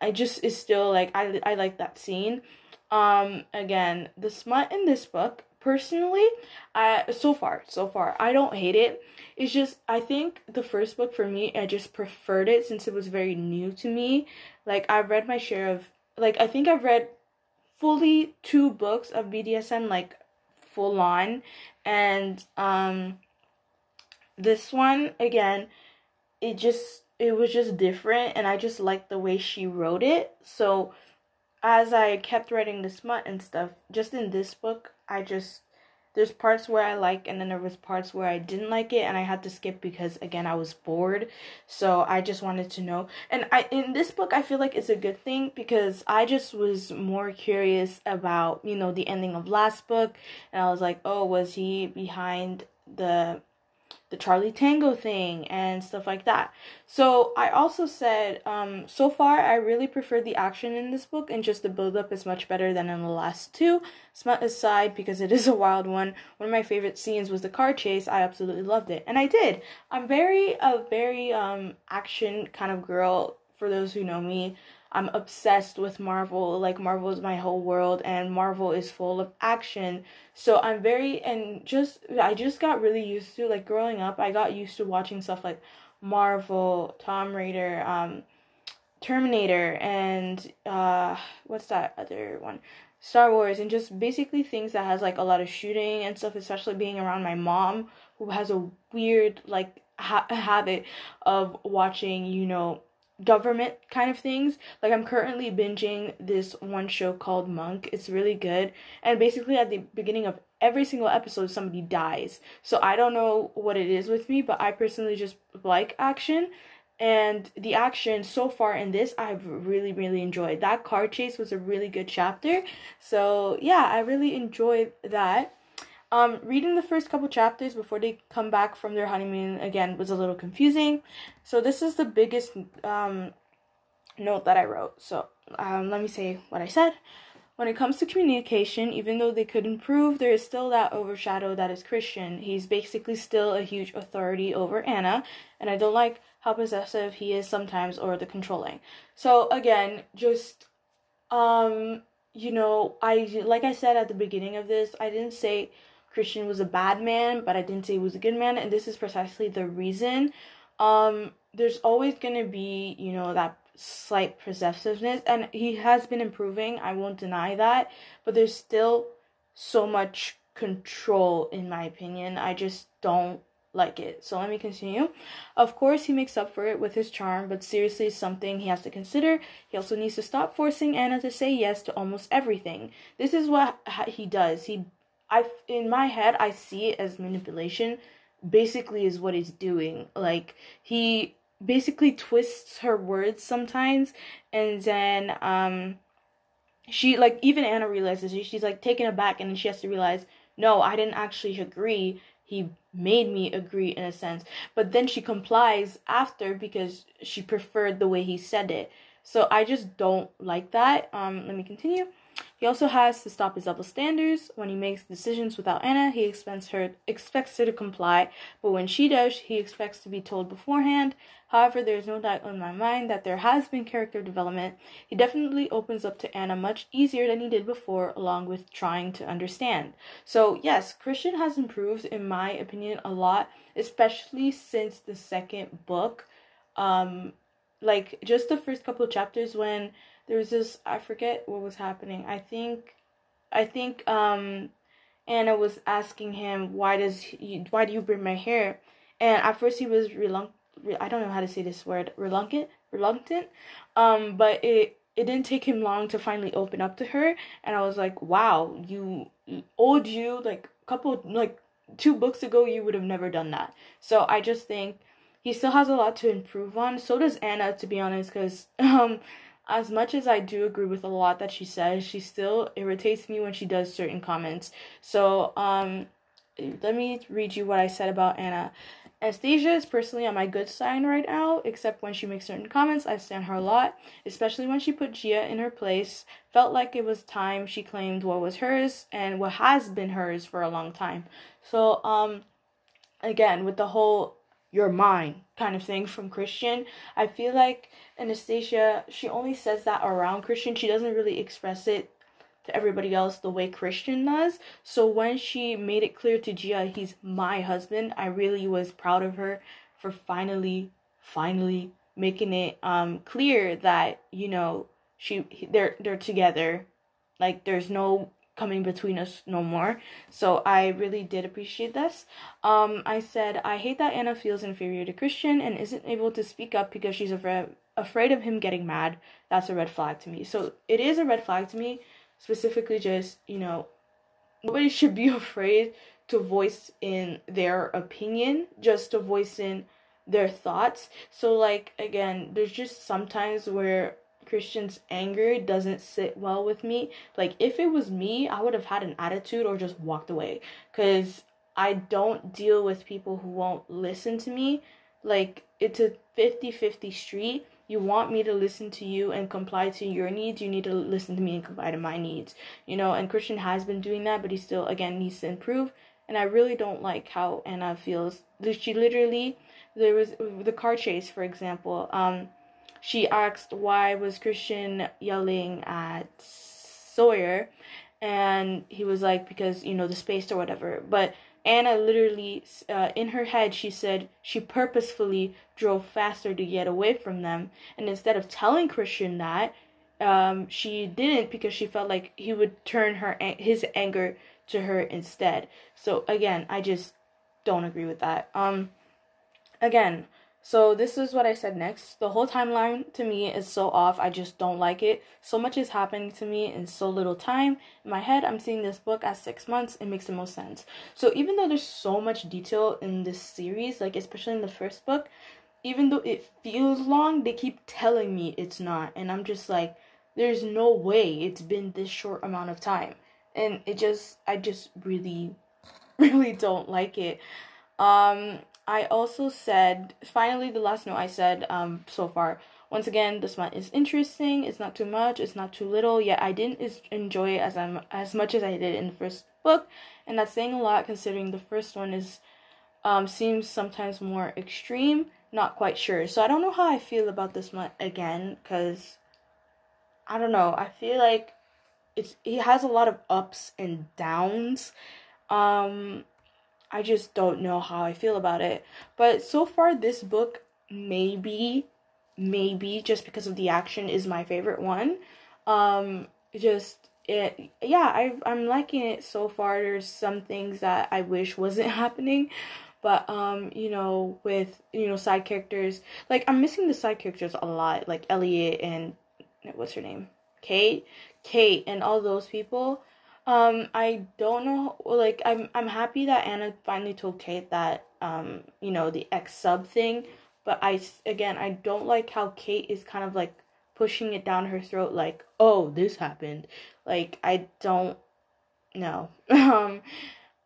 I just is still like I I like that scene. Um, again, the smut in this book personally i so far so far i don't hate it. It's just i think the first book for me i just preferred it since it was very new to me. Like i've read my share of like i think i've read fully two books of bdsm like full on. And um this one again it just it was just different and i just liked the way she wrote it. So as i kept writing the smut and stuff just in this book I just there's parts where I like and then there was parts where I didn't like it and I had to skip because again I was bored. So I just wanted to know. And I in this book I feel like it's a good thing because I just was more curious about, you know, the ending of last book and I was like, "Oh, was he behind the the Charlie Tango thing and stuff like that. So I also said, um, so far I really prefer the action in this book and just the build up is much better than in the last two. Smut aside, because it is a wild one, one of my favorite scenes was the car chase. I absolutely loved it. And I did. I'm very, a very, um, action kind of girl for those who know me. I'm obsessed with Marvel. Like Marvel is my whole world and Marvel is full of action. So I'm very and just I just got really used to like growing up, I got used to watching stuff like Marvel, Tomb Raider, um Terminator and uh what's that other one? Star Wars and just basically things that has like a lot of shooting and stuff, especially being around my mom who has a weird like ha- habit of watching, you know, government kind of things. Like I'm currently binging this one show called Monk. It's really good. And basically at the beginning of every single episode somebody dies. So I don't know what it is with me, but I personally just like action. And the action so far in this I've really really enjoyed. That car chase was a really good chapter. So, yeah, I really enjoyed that. Um, reading the first couple chapters before they come back from their honeymoon again was a little confusing. So this is the biggest um, note that I wrote. So um, let me say what I said. When it comes to communication, even though they could improve, there is still that overshadow that is Christian. He's basically still a huge authority over Anna, and I don't like how possessive he is sometimes or the controlling. So again, just um you know, I like I said at the beginning of this, I didn't say Christian was a bad man, but I didn't say he was a good man, and this is precisely the reason. Um, there's always gonna be, you know, that slight possessiveness, and he has been improving. I won't deny that, but there's still so much control, in my opinion. I just don't like it. So let me continue. Of course, he makes up for it with his charm, but seriously, it's something he has to consider. He also needs to stop forcing Anna to say yes to almost everything. This is what he does. He I in my head I see it as manipulation. Basically, is what he's doing. Like he basically twists her words sometimes, and then um, she like even Anna realizes she's like taken aback, and she has to realize, no, I didn't actually agree. He made me agree in a sense, but then she complies after because she preferred the way he said it. So I just don't like that. Um, let me continue. He also has to stop his double standards. When he makes decisions without Anna, he expects her expects her to comply, but when she does, he expects to be told beforehand. However, there is no doubt in my mind that there has been character development. He definitely opens up to Anna much easier than he did before, along with trying to understand. So, yes, Christian has improved, in my opinion, a lot, especially since the second book. Um, like just the first couple chapters when there was this I forget what was happening. I think I think um Anna was asking him why does he why do you bring my hair? And at first he was reluctant I don't know how to say this word reluctant reluctant um but it it didn't take him long to finally open up to her and I was like wow you old you like couple like two books ago you would have never done that so I just think he still has a lot to improve on so does Anna to be honest because um as much as I do agree with a lot that she says, she still irritates me when she does certain comments. So, um, let me read you what I said about Anna. Anastasia is personally on my good side right now, except when she makes certain comments. I stand her a lot, especially when she put Gia in her place. Felt like it was time she claimed what was hers and what has been hers for a long time. So, um, again, with the whole you're mine kind of thing from Christian. I feel like Anastasia, she only says that around Christian. She doesn't really express it to everybody else the way Christian does. So when she made it clear to Gia he's my husband, I really was proud of her for finally finally making it um clear that, you know, she they're they're together. Like there's no coming between us no more. So I really did appreciate this. Um, I said, I hate that Anna feels inferior to Christian and isn't able to speak up because she's afraid afraid of him getting mad. That's a red flag to me. So it is a red flag to me, specifically just, you know, nobody should be afraid to voice in their opinion, just to voice in their thoughts. So like again, there's just sometimes where Christian's anger doesn't sit well with me. Like, if it was me, I would have had an attitude or just walked away. Because I don't deal with people who won't listen to me. Like, it's a 50 50 street. You want me to listen to you and comply to your needs. You need to listen to me and comply to my needs. You know, and Christian has been doing that, but he still, again, needs to improve. And I really don't like how Anna feels. She literally, there was the car chase, for example. Um, she asked why was Christian yelling at Sawyer, and he was like because you know the space or whatever. But Anna literally, uh, in her head, she said she purposefully drove faster to get away from them, and instead of telling Christian that, um, she didn't because she felt like he would turn her his anger to her instead. So again, I just don't agree with that. Um, again, so this is what I said next. The whole timeline to me is so off. I just don't like it. So much is happening to me in so little time. In my head, I'm seeing this book as six months. It makes the most sense. So even though there's so much detail in this series, like especially in the first book, even though it feels long, they keep telling me it's not. And I'm just like, there's no way it's been this short amount of time. And it just I just really really don't like it. Um I also said, finally, the last note I said um, so far. Once again, this one is interesting. It's not too much. It's not too little. Yet I didn't enjoy it as I'm as much as I did in the first book, and that's saying a lot considering the first one is um, seems sometimes more extreme. Not quite sure. So I don't know how I feel about this one again, because I don't know. I feel like it's it has a lot of ups and downs Um, I just don't know how I feel about it. But so far, this book maybe, maybe just because of the action is my favorite one. Um, just it, yeah, I I'm liking it so far. There's some things that I wish wasn't happening, but um, you know, with you know side characters, like I'm missing the side characters a lot, like Elliot and what's her name, Kate, Kate, and all those people. Um, I don't know. Like, I'm I'm happy that Anna finally told Kate that um, you know, the ex sub thing. But I again, I don't like how Kate is kind of like pushing it down her throat, like, oh, this happened. Like, I don't know. um,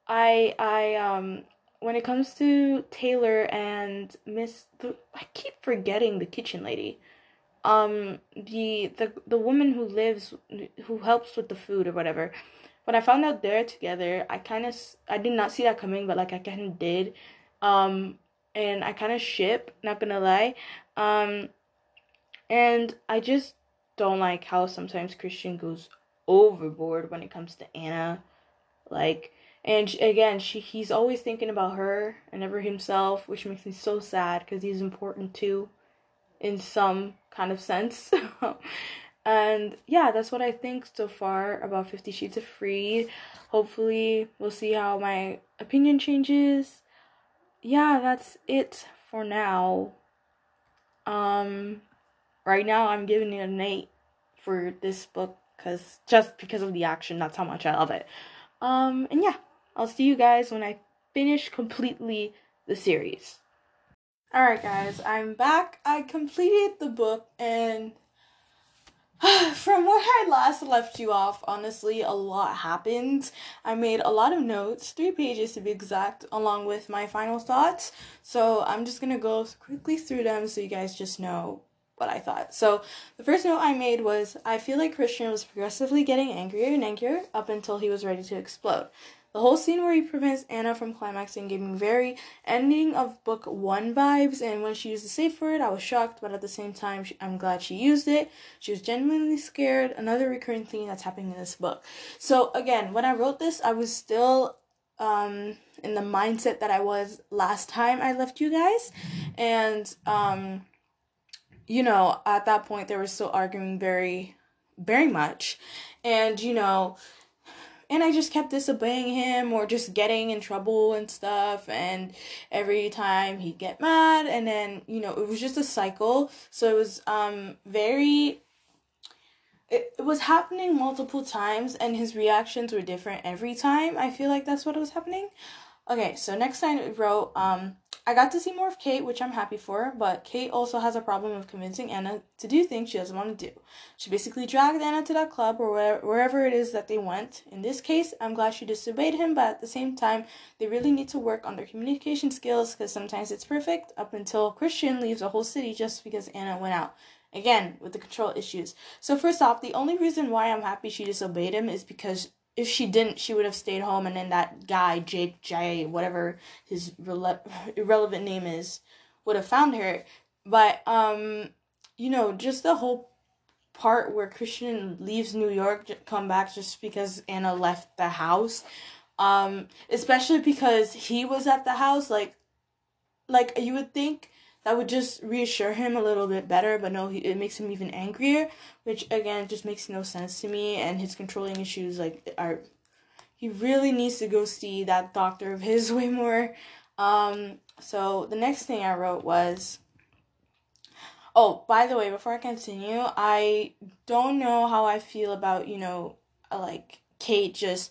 I I um when it comes to Taylor and Miss, the, I keep forgetting the kitchen lady. Um, the the the woman who lives who helps with the food or whatever when I found out they're together, I kind of I did not see that coming, but like I kind of did, um, and I kind of ship. Not gonna lie, um, and I just don't like how sometimes Christian goes overboard when it comes to Anna, like. And again, she he's always thinking about her and never himself, which makes me so sad because he's important too, in some kind of sense. And yeah, that's what I think so far about Fifty Shades of Free. Hopefully, we'll see how my opinion changes. Yeah, that's it for now. Um, right now I'm giving it an eight for this book because just because of the action, that's how much I love it. Um, and yeah, I'll see you guys when I finish completely the series. Alright, guys, I'm back. I completed the book and From where I last left you off, honestly, a lot happened. I made a lot of notes, three pages to be exact, along with my final thoughts. So I'm just gonna go quickly through them so you guys just know what I thought. So the first note I made was I feel like Christian was progressively getting angrier and angrier up until he was ready to explode. The whole scene where he prevents Anna from climaxing gave me very ending of book one vibes, and when she used the safe word, I was shocked, but at the same time, she, I'm glad she used it. She was genuinely scared. Another recurring theme that's happening in this book. So, again, when I wrote this, I was still um, in the mindset that I was last time I left you guys, and um, you know, at that point, they were still arguing very, very much, and you know and I just kept disobeying him or just getting in trouble and stuff. And every time he'd get mad. And then you know it was just a cycle. So it was um very it, it was happening multiple times and his reactions were different every time. I feel like that's what was happening. Okay so next I wrote um I got to see more of Kate, which I'm happy for, but Kate also has a problem of convincing Anna to do things she doesn't want to do. She basically dragged Anna to that club or where, wherever it is that they went. In this case, I'm glad she disobeyed him, but at the same time, they really need to work on their communication skills because sometimes it's perfect up until Christian leaves a whole city just because Anna went out. Again, with the control issues. So, first off, the only reason why I'm happy she disobeyed him is because if she didn't, she would have stayed home, and then that guy, Jake J, whatever his rele- irrelevant name is, would have found her. But um, you know, just the whole part where Christian leaves New York, come back just because Anna left the house. Um, especially because he was at the house, like, like you would think that would just reassure him a little bit better, but no, it makes him even angrier, which again just makes no sense to me. And his controlling issues, like, are he really needs to go see that doctor of his way more. Um, so the next thing I wrote was. Oh, by the way, before I continue, I don't know how I feel about, you know, like Kate just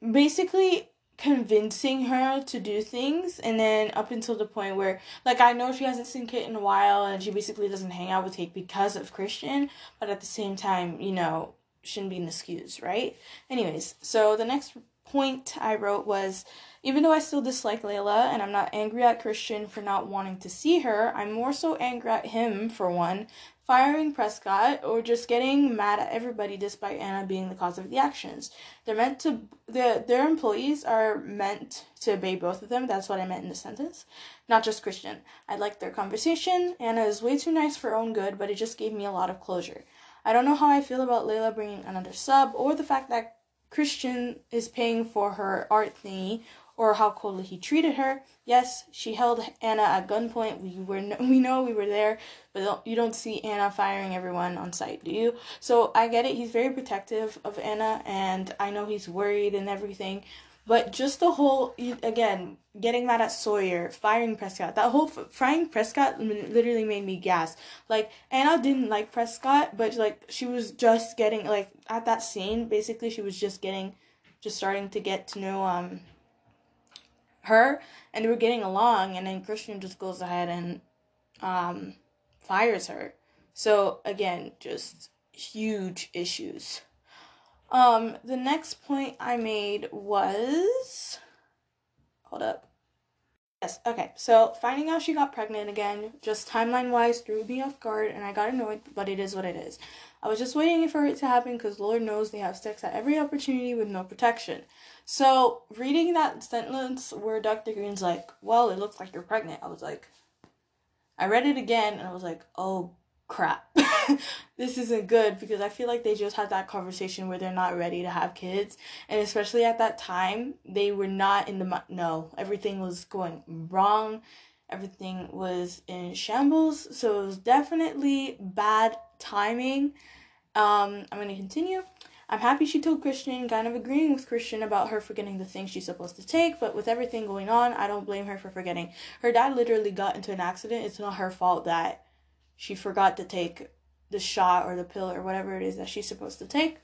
basically convincing her to do things and then up until the point where like I know she hasn't seen Kate in a while and she basically doesn't hang out with Kate because of Christian, but at the same time, you know, shouldn't be an excuse, right? Anyways, so the next point I wrote was even though I still dislike Layla and I'm not angry at Christian for not wanting to see her, I'm more so angry at him for one firing Prescott or just getting mad at everybody despite Anna being the cause of the actions. They're meant to the their employees are meant to obey both of them. That's what I meant in the sentence. Not just Christian. I liked their conversation. Anna is way too nice for her own good, but it just gave me a lot of closure. I don't know how I feel about Layla bringing another sub or the fact that Christian is paying for her art thingy or how coldly he treated her. Yes, she held Anna at gunpoint. We were we know we were there, but you don't see Anna firing everyone on sight, do you? So I get it. He's very protective of Anna, and I know he's worried and everything. But just the whole, again, getting mad at Sawyer, firing Prescott, that whole firing Prescott literally made me gas. Like, Anna didn't like Prescott, but like, she was just getting, like, at that scene, basically, she was just getting, just starting to get to know, um, her, and they were getting along, and then Christian just goes ahead and, um, fires her. So, again, just huge issues. Um, the next point I made was. Hold up. Yes, okay. So finding out she got pregnant again, just timeline wise, threw me off guard, and I got annoyed, but it is what it is. I was just waiting for it to happen because Lord knows they have sex at every opportunity with no protection. So, reading that sentence where Dr. Green's like, Well, it looks like you're pregnant, I was like, I read it again and I was like, Oh crap this isn't good because i feel like they just had that conversation where they're not ready to have kids and especially at that time they were not in the no everything was going wrong everything was in shambles so it was definitely bad timing um i'm going to continue i'm happy she told christian kind of agreeing with christian about her forgetting the things she's supposed to take but with everything going on i don't blame her for forgetting her dad literally got into an accident it's not her fault that she forgot to take the shot or the pill or whatever it is that she's supposed to take.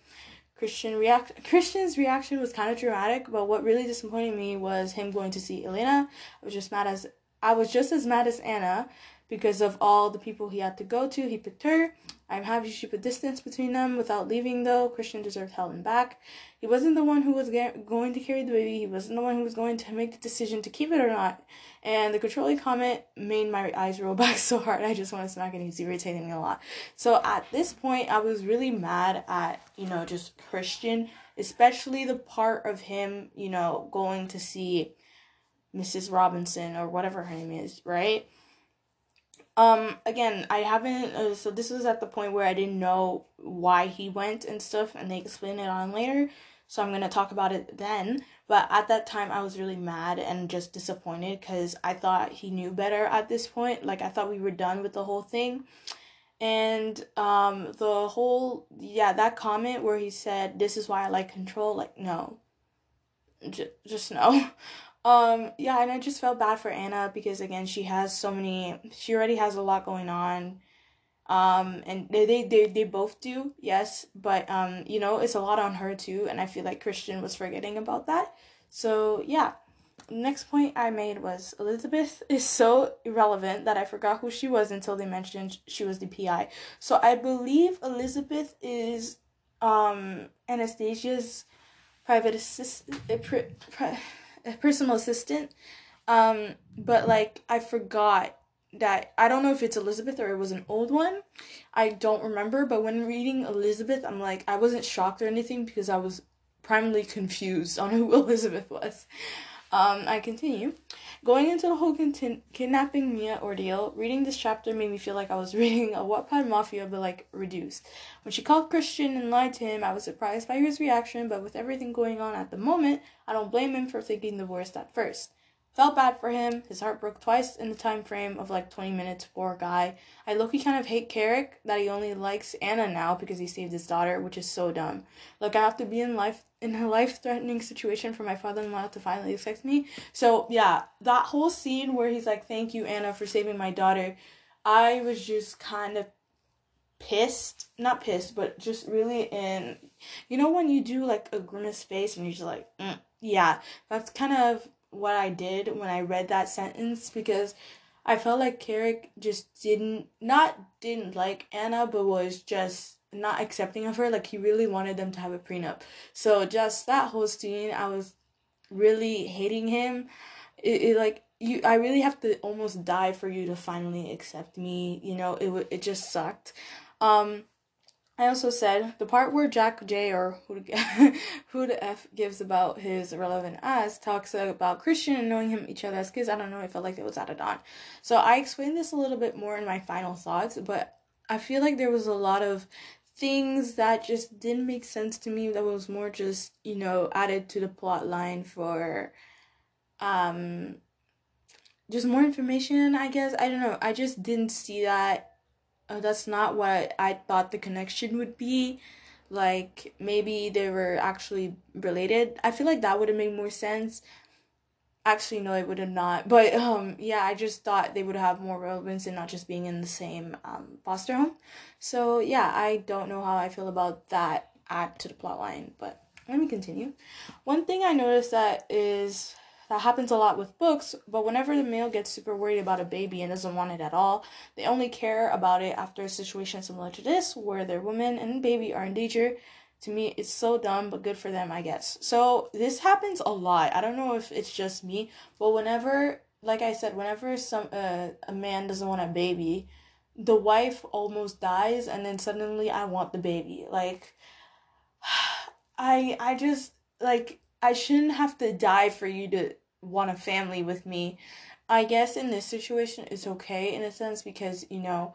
Christian react Christian's reaction was kind of dramatic, but what really disappointed me was him going to see Elena. I was just mad as I was just as mad as Anna because of all the people he had to go to. He picked her. I'm happy she put distance between them without leaving, though. Christian deserved Helen back. He wasn't the one who was going to carry the baby. He wasn't the one who was going to make the decision to keep it or not. And the controlling comment made my eyes roll back so hard. I just want to smack it. He's irritating me a lot. So at this point, I was really mad at, you know, just Christian, especially the part of him, you know, going to see Mrs. Robinson or whatever her name is, right? Um, again, I haven't, uh, so this was at the point where I didn't know why he went and stuff, and they explain it on later. So I'm gonna talk about it then. But at that time, I was really mad and just disappointed because I thought he knew better at this point. Like, I thought we were done with the whole thing. And um, the whole, yeah, that comment where he said, This is why I like control, like, no. J- just no. Um, yeah, and I just felt bad for Anna because again, she has so many she already has a lot going on. Um, and they they they, they both do, yes, but um, you know, it's a lot on her too, and I feel like Christian was forgetting about that. So, yeah. Next point I made was Elizabeth is so irrelevant that I forgot who she was until they mentioned she was the PI. So I believe Elizabeth is um Anastasia's private assistant. Uh, a personal assistant. Um, but like I forgot that I don't know if it's Elizabeth or it was an old one. I don't remember, but when reading Elizabeth, I'm like I wasn't shocked or anything because I was primarily confused on who Elizabeth was. Um, I continue. Going into the whole contin- kidnapping Mia ordeal, reading this chapter made me feel like I was reading a Wattpad Mafia, but like reduced. When she called Christian and lied to him, I was surprised by his reaction, but with everything going on at the moment, I don't blame him for thinking the worst at first. Felt bad for him. His heart broke twice in the time frame of like 20 minutes. Poor guy. I look, he kind of hate Carrick that he only likes Anna now because he saved his daughter, which is so dumb. Like I have to be in life in a life threatening situation for my father in law to finally accept me. So yeah, that whole scene where he's like, "Thank you, Anna, for saving my daughter," I was just kind of pissed. Not pissed, but just really in. You know when you do like a grimace face and you're just like, mm. yeah, that's kind of what I did when I read that sentence because I felt like Carrick just didn't not didn't like Anna but was just not accepting of her like he really wanted them to have a prenup. So just that whole scene I was really hating him. It, it like you I really have to almost die for you to finally accept me, you know, it it just sucked. Um I also said the part where Jack J or who the, F gives about his relevant ass talks about Christian and knowing him each other as kids. I don't know. I felt like it was added on. So I explained this a little bit more in my final thoughts, but I feel like there was a lot of things that just didn't make sense to me that was more just you know added to the plot line for um just more information i guess i don't know i just didn't see that uh, that's not what i thought the connection would be. Like maybe they were actually related. I feel like that would have made more sense. Actually no it would have not. But um yeah i just thought they would have more relevance in not just being in the same um foster home. So yeah i don't know how i feel about that add to the plot line but let me continue. One thing i noticed that is that happens a lot with books but whenever the male gets super worried about a baby and doesn't want it at all they only care about it after a situation similar to this where their woman and baby are in danger. To me it's so dumb but good for them i guess. So this happens a lot. I don't know if it's just me but whenever like i said whenever some uh, a man doesn't want a baby the wife almost dies and then suddenly i want the baby. Like i i just like i shouldn't have to die for you to want a family with me i guess in this situation it's okay in a sense because you know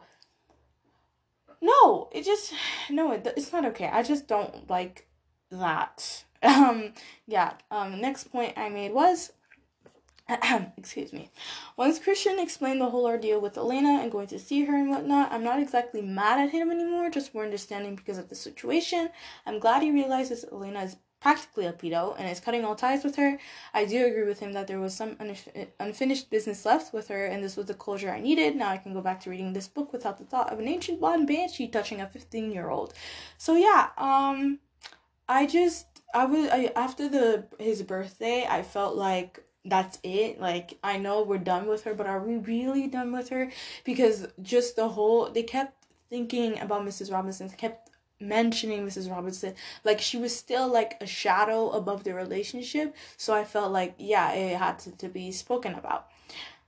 no, it just no, it, it's not okay. I just don't like that. Um, yeah. Um, next point I made was, excuse me. Once Christian explained the whole ordeal with Elena and going to see her and whatnot, I'm not exactly mad at him anymore. Just more understanding because of the situation. I'm glad he realizes Elena is practically a pedo and is cutting all ties with her. I do agree with him that there was some unfinished business left with her, and this was the closure I needed. Now I can go back to reading this book without the thought of an ancient blonde banshee touching a 15 year old. So, yeah, um, I just, I was, I, after the, his birthday, I felt like that's it. Like, I know we're done with her, but are we really done with her? Because just the whole, they kept thinking about Mrs. Robinson, kept mentioning Mrs. Robinson. Like she was still like a shadow above the relationship. So I felt like, yeah, it had to, to be spoken about.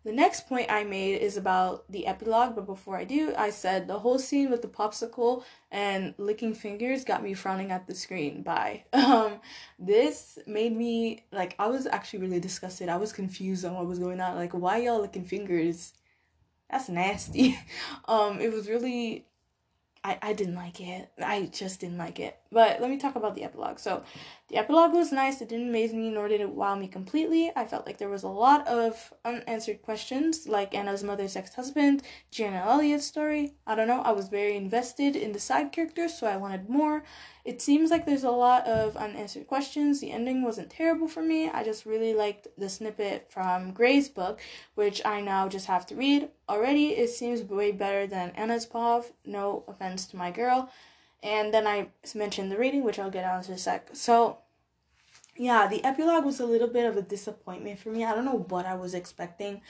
The next point I made is about the epilogue, but before I do, I said the whole scene with the popsicle and licking fingers got me frowning at the screen. Bye. Um, this made me like I was actually really disgusted. I was confused on what was going on. Like, why y'all licking fingers? That's nasty. um, it was really I, I didn't like it. I just didn't like it. But let me talk about the epilogue. So, the epilogue was nice. It didn't amaze me, nor did it wow me completely. I felt like there was a lot of unanswered questions, like Anna's mother's ex husband, Gianna Elliott's story. I don't know. I was very invested in the side characters, so I wanted more. It seems like there's a lot of unanswered questions. The ending wasn't terrible for me. I just really liked the snippet from Grey's book, which I now just have to read. Already, it seems way better than Anna's POV. No offense to my girl. And then I mentioned the rating, which I'll get on to a sec. So, yeah, the epilogue was a little bit of a disappointment for me. I don't know what I was expecting,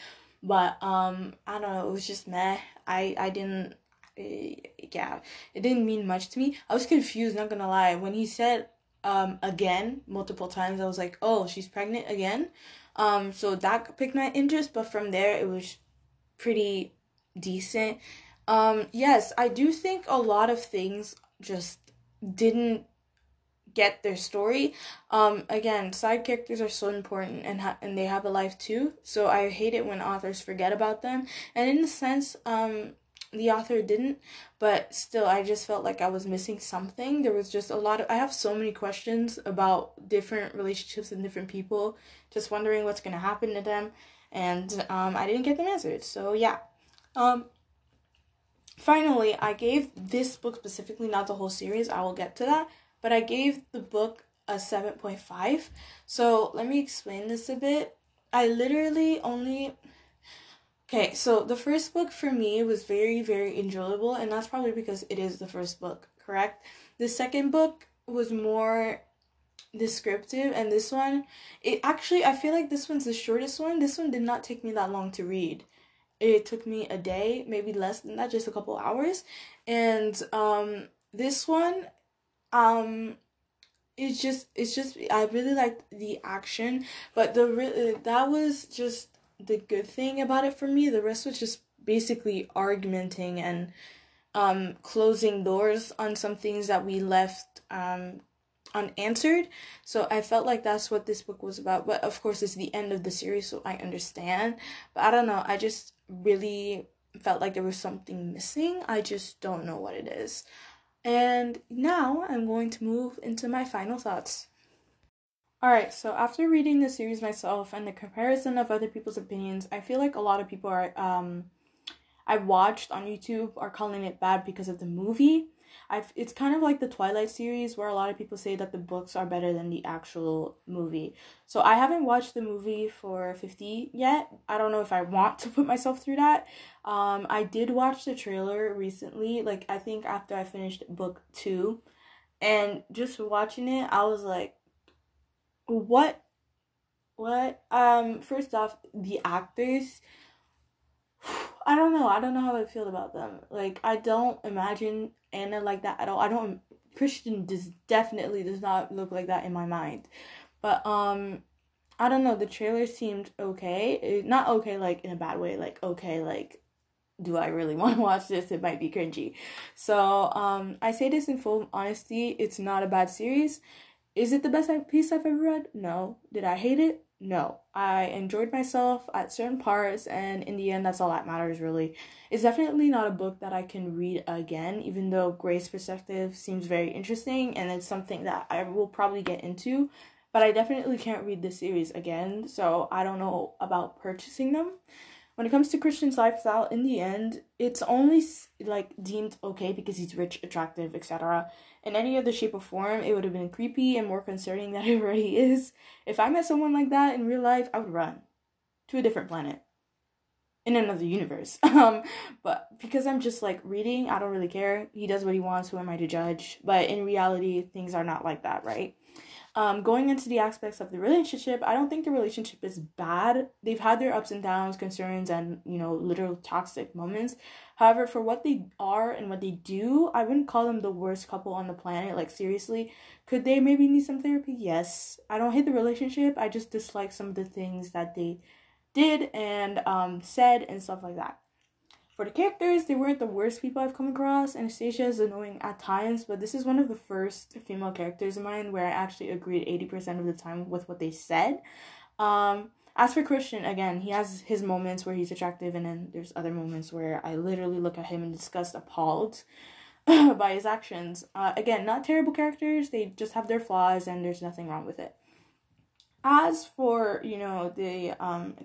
but um, I don't know. It was just meh. I I didn't yeah, it didn't mean much to me. I was confused, not gonna lie. When he said um again multiple times, I was like, oh, she's pregnant again. Um, so that piqued my interest, but from there it was pretty decent. Um, yes, I do think a lot of things just didn't get their story. Um, again, side characters are so important and ha- and they have a life too. So I hate it when authors forget about them. And in a sense, um, the author didn't but still i just felt like i was missing something there was just a lot of i have so many questions about different relationships and different people just wondering what's to happen to them and um, i didn't get them answered so yeah um, finally i gave this book specifically not the whole series i will get to that but i gave the book a 7.5 so let me explain this a bit i literally only Okay, so the first book for me was very, very enjoyable, and that's probably because it is the first book, correct? The second book was more descriptive, and this one, it actually, I feel like this one's the shortest one. This one did not take me that long to read. It took me a day, maybe less than that, just a couple hours. And um, this one, um, it's just, it's just, I really liked the action, but the that was just the good thing about it for me. The rest was just basically argumenting and um, closing doors on some things that we left um, unanswered. So I felt like that's what this book was about. But of course, it's the end of the series, so I understand. But I don't know. I just really felt like there was something missing. I just don't know what it is. And now I'm going to move into my final thoughts. Alright, so after reading the series myself and the comparison of other people's opinions, I feel like a lot of people are um I watched on YouTube are calling it bad because of the movie. I've it's kind of like the Twilight series where a lot of people say that the books are better than the actual movie. So I haven't watched the movie for 50 yet. I don't know if I want to put myself through that. Um I did watch the trailer recently, like I think after I finished book 2 and just watching it, I was like what what um first off, the actors I don't know. I don't know how I feel about them. Like I don't imagine Anna like that at all. I don't Christian does definitely does not look like that in my mind. But um I don't know, the trailer seemed okay. It, not okay like in a bad way, like okay like do I really want to watch this? It might be cringy. So, um I say this in full honesty, it's not a bad series. Is it the best piece I've ever read? No. Did I hate it? No, I enjoyed myself at certain parts, and in the end, that's all that matters, really. It's definitely not a book that I can read again, even though Grey's perspective seems very interesting, and it's something that I will probably get into, but I definitely can't read this series again, so I don't know about purchasing them when it comes to Christian's lifestyle, in the end, it's only like deemed okay because he's rich, attractive, etc. In any other shape or form, it would have been creepy and more concerning than it already is. If I met someone like that in real life, I would run to a different planet in another universe. Um, but because I'm just like reading, I don't really care. He does what he wants. Who am I to judge? But in reality, things are not like that, right? Um, going into the aspects of the relationship, I don't think the relationship is bad. They've had their ups and downs, concerns, and you know, literal toxic moments. However, for what they are and what they do, I wouldn't call them the worst couple on the planet. Like seriously, could they maybe need some therapy? Yes. I don't hate the relationship. I just dislike some of the things that they did and um said and stuff like that. For the characters, they weren't the worst people I've come across. Anastasia is annoying at times, but this is one of the first female characters of mine where I actually agreed 80% of the time with what they said. Um, as for Christian, again, he has his moments where he's attractive, and then there's other moments where I literally look at him and disgust, appalled by his actions. Uh, again, not terrible characters, they just have their flaws, and there's nothing wrong with it. As for, you know, the um,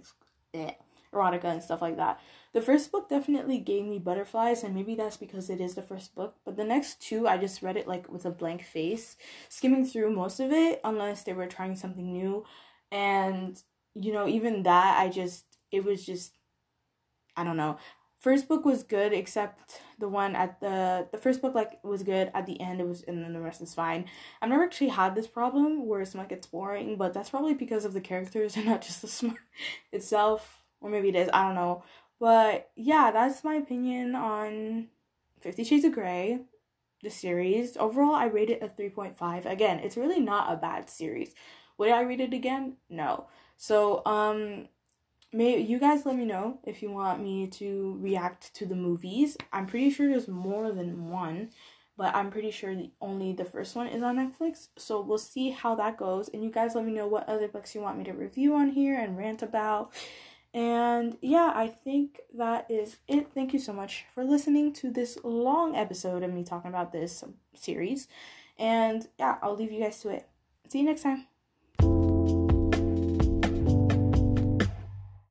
erotica and stuff like that, the first book definitely gave me butterflies, and maybe that's because it is the first book. But the next two, I just read it like with a blank face, skimming through most of it, unless they were trying something new. And, you know, even that, I just, it was just, I don't know. First book was good, except the one at the the first book like was good. At the end, it was, and then the rest is fine. I've never actually had this problem where it's like it's boring, but that's probably because of the characters and not just the smut itself, or maybe it is. I don't know. But yeah, that's my opinion on Fifty Shades of Grey, the series. Overall, I rate it a 3.5. Again, it's really not a bad series. Would I read it again? No. So, um, may you guys let me know if you want me to react to the movies. I'm pretty sure there's more than one, but I'm pretty sure the, only the first one is on Netflix. So we'll see how that goes. And you guys let me know what other books you want me to review on here and rant about. And yeah, I think that is it. Thank you so much for listening to this long episode of me talking about this series. And yeah, I'll leave you guys to it. See you next time.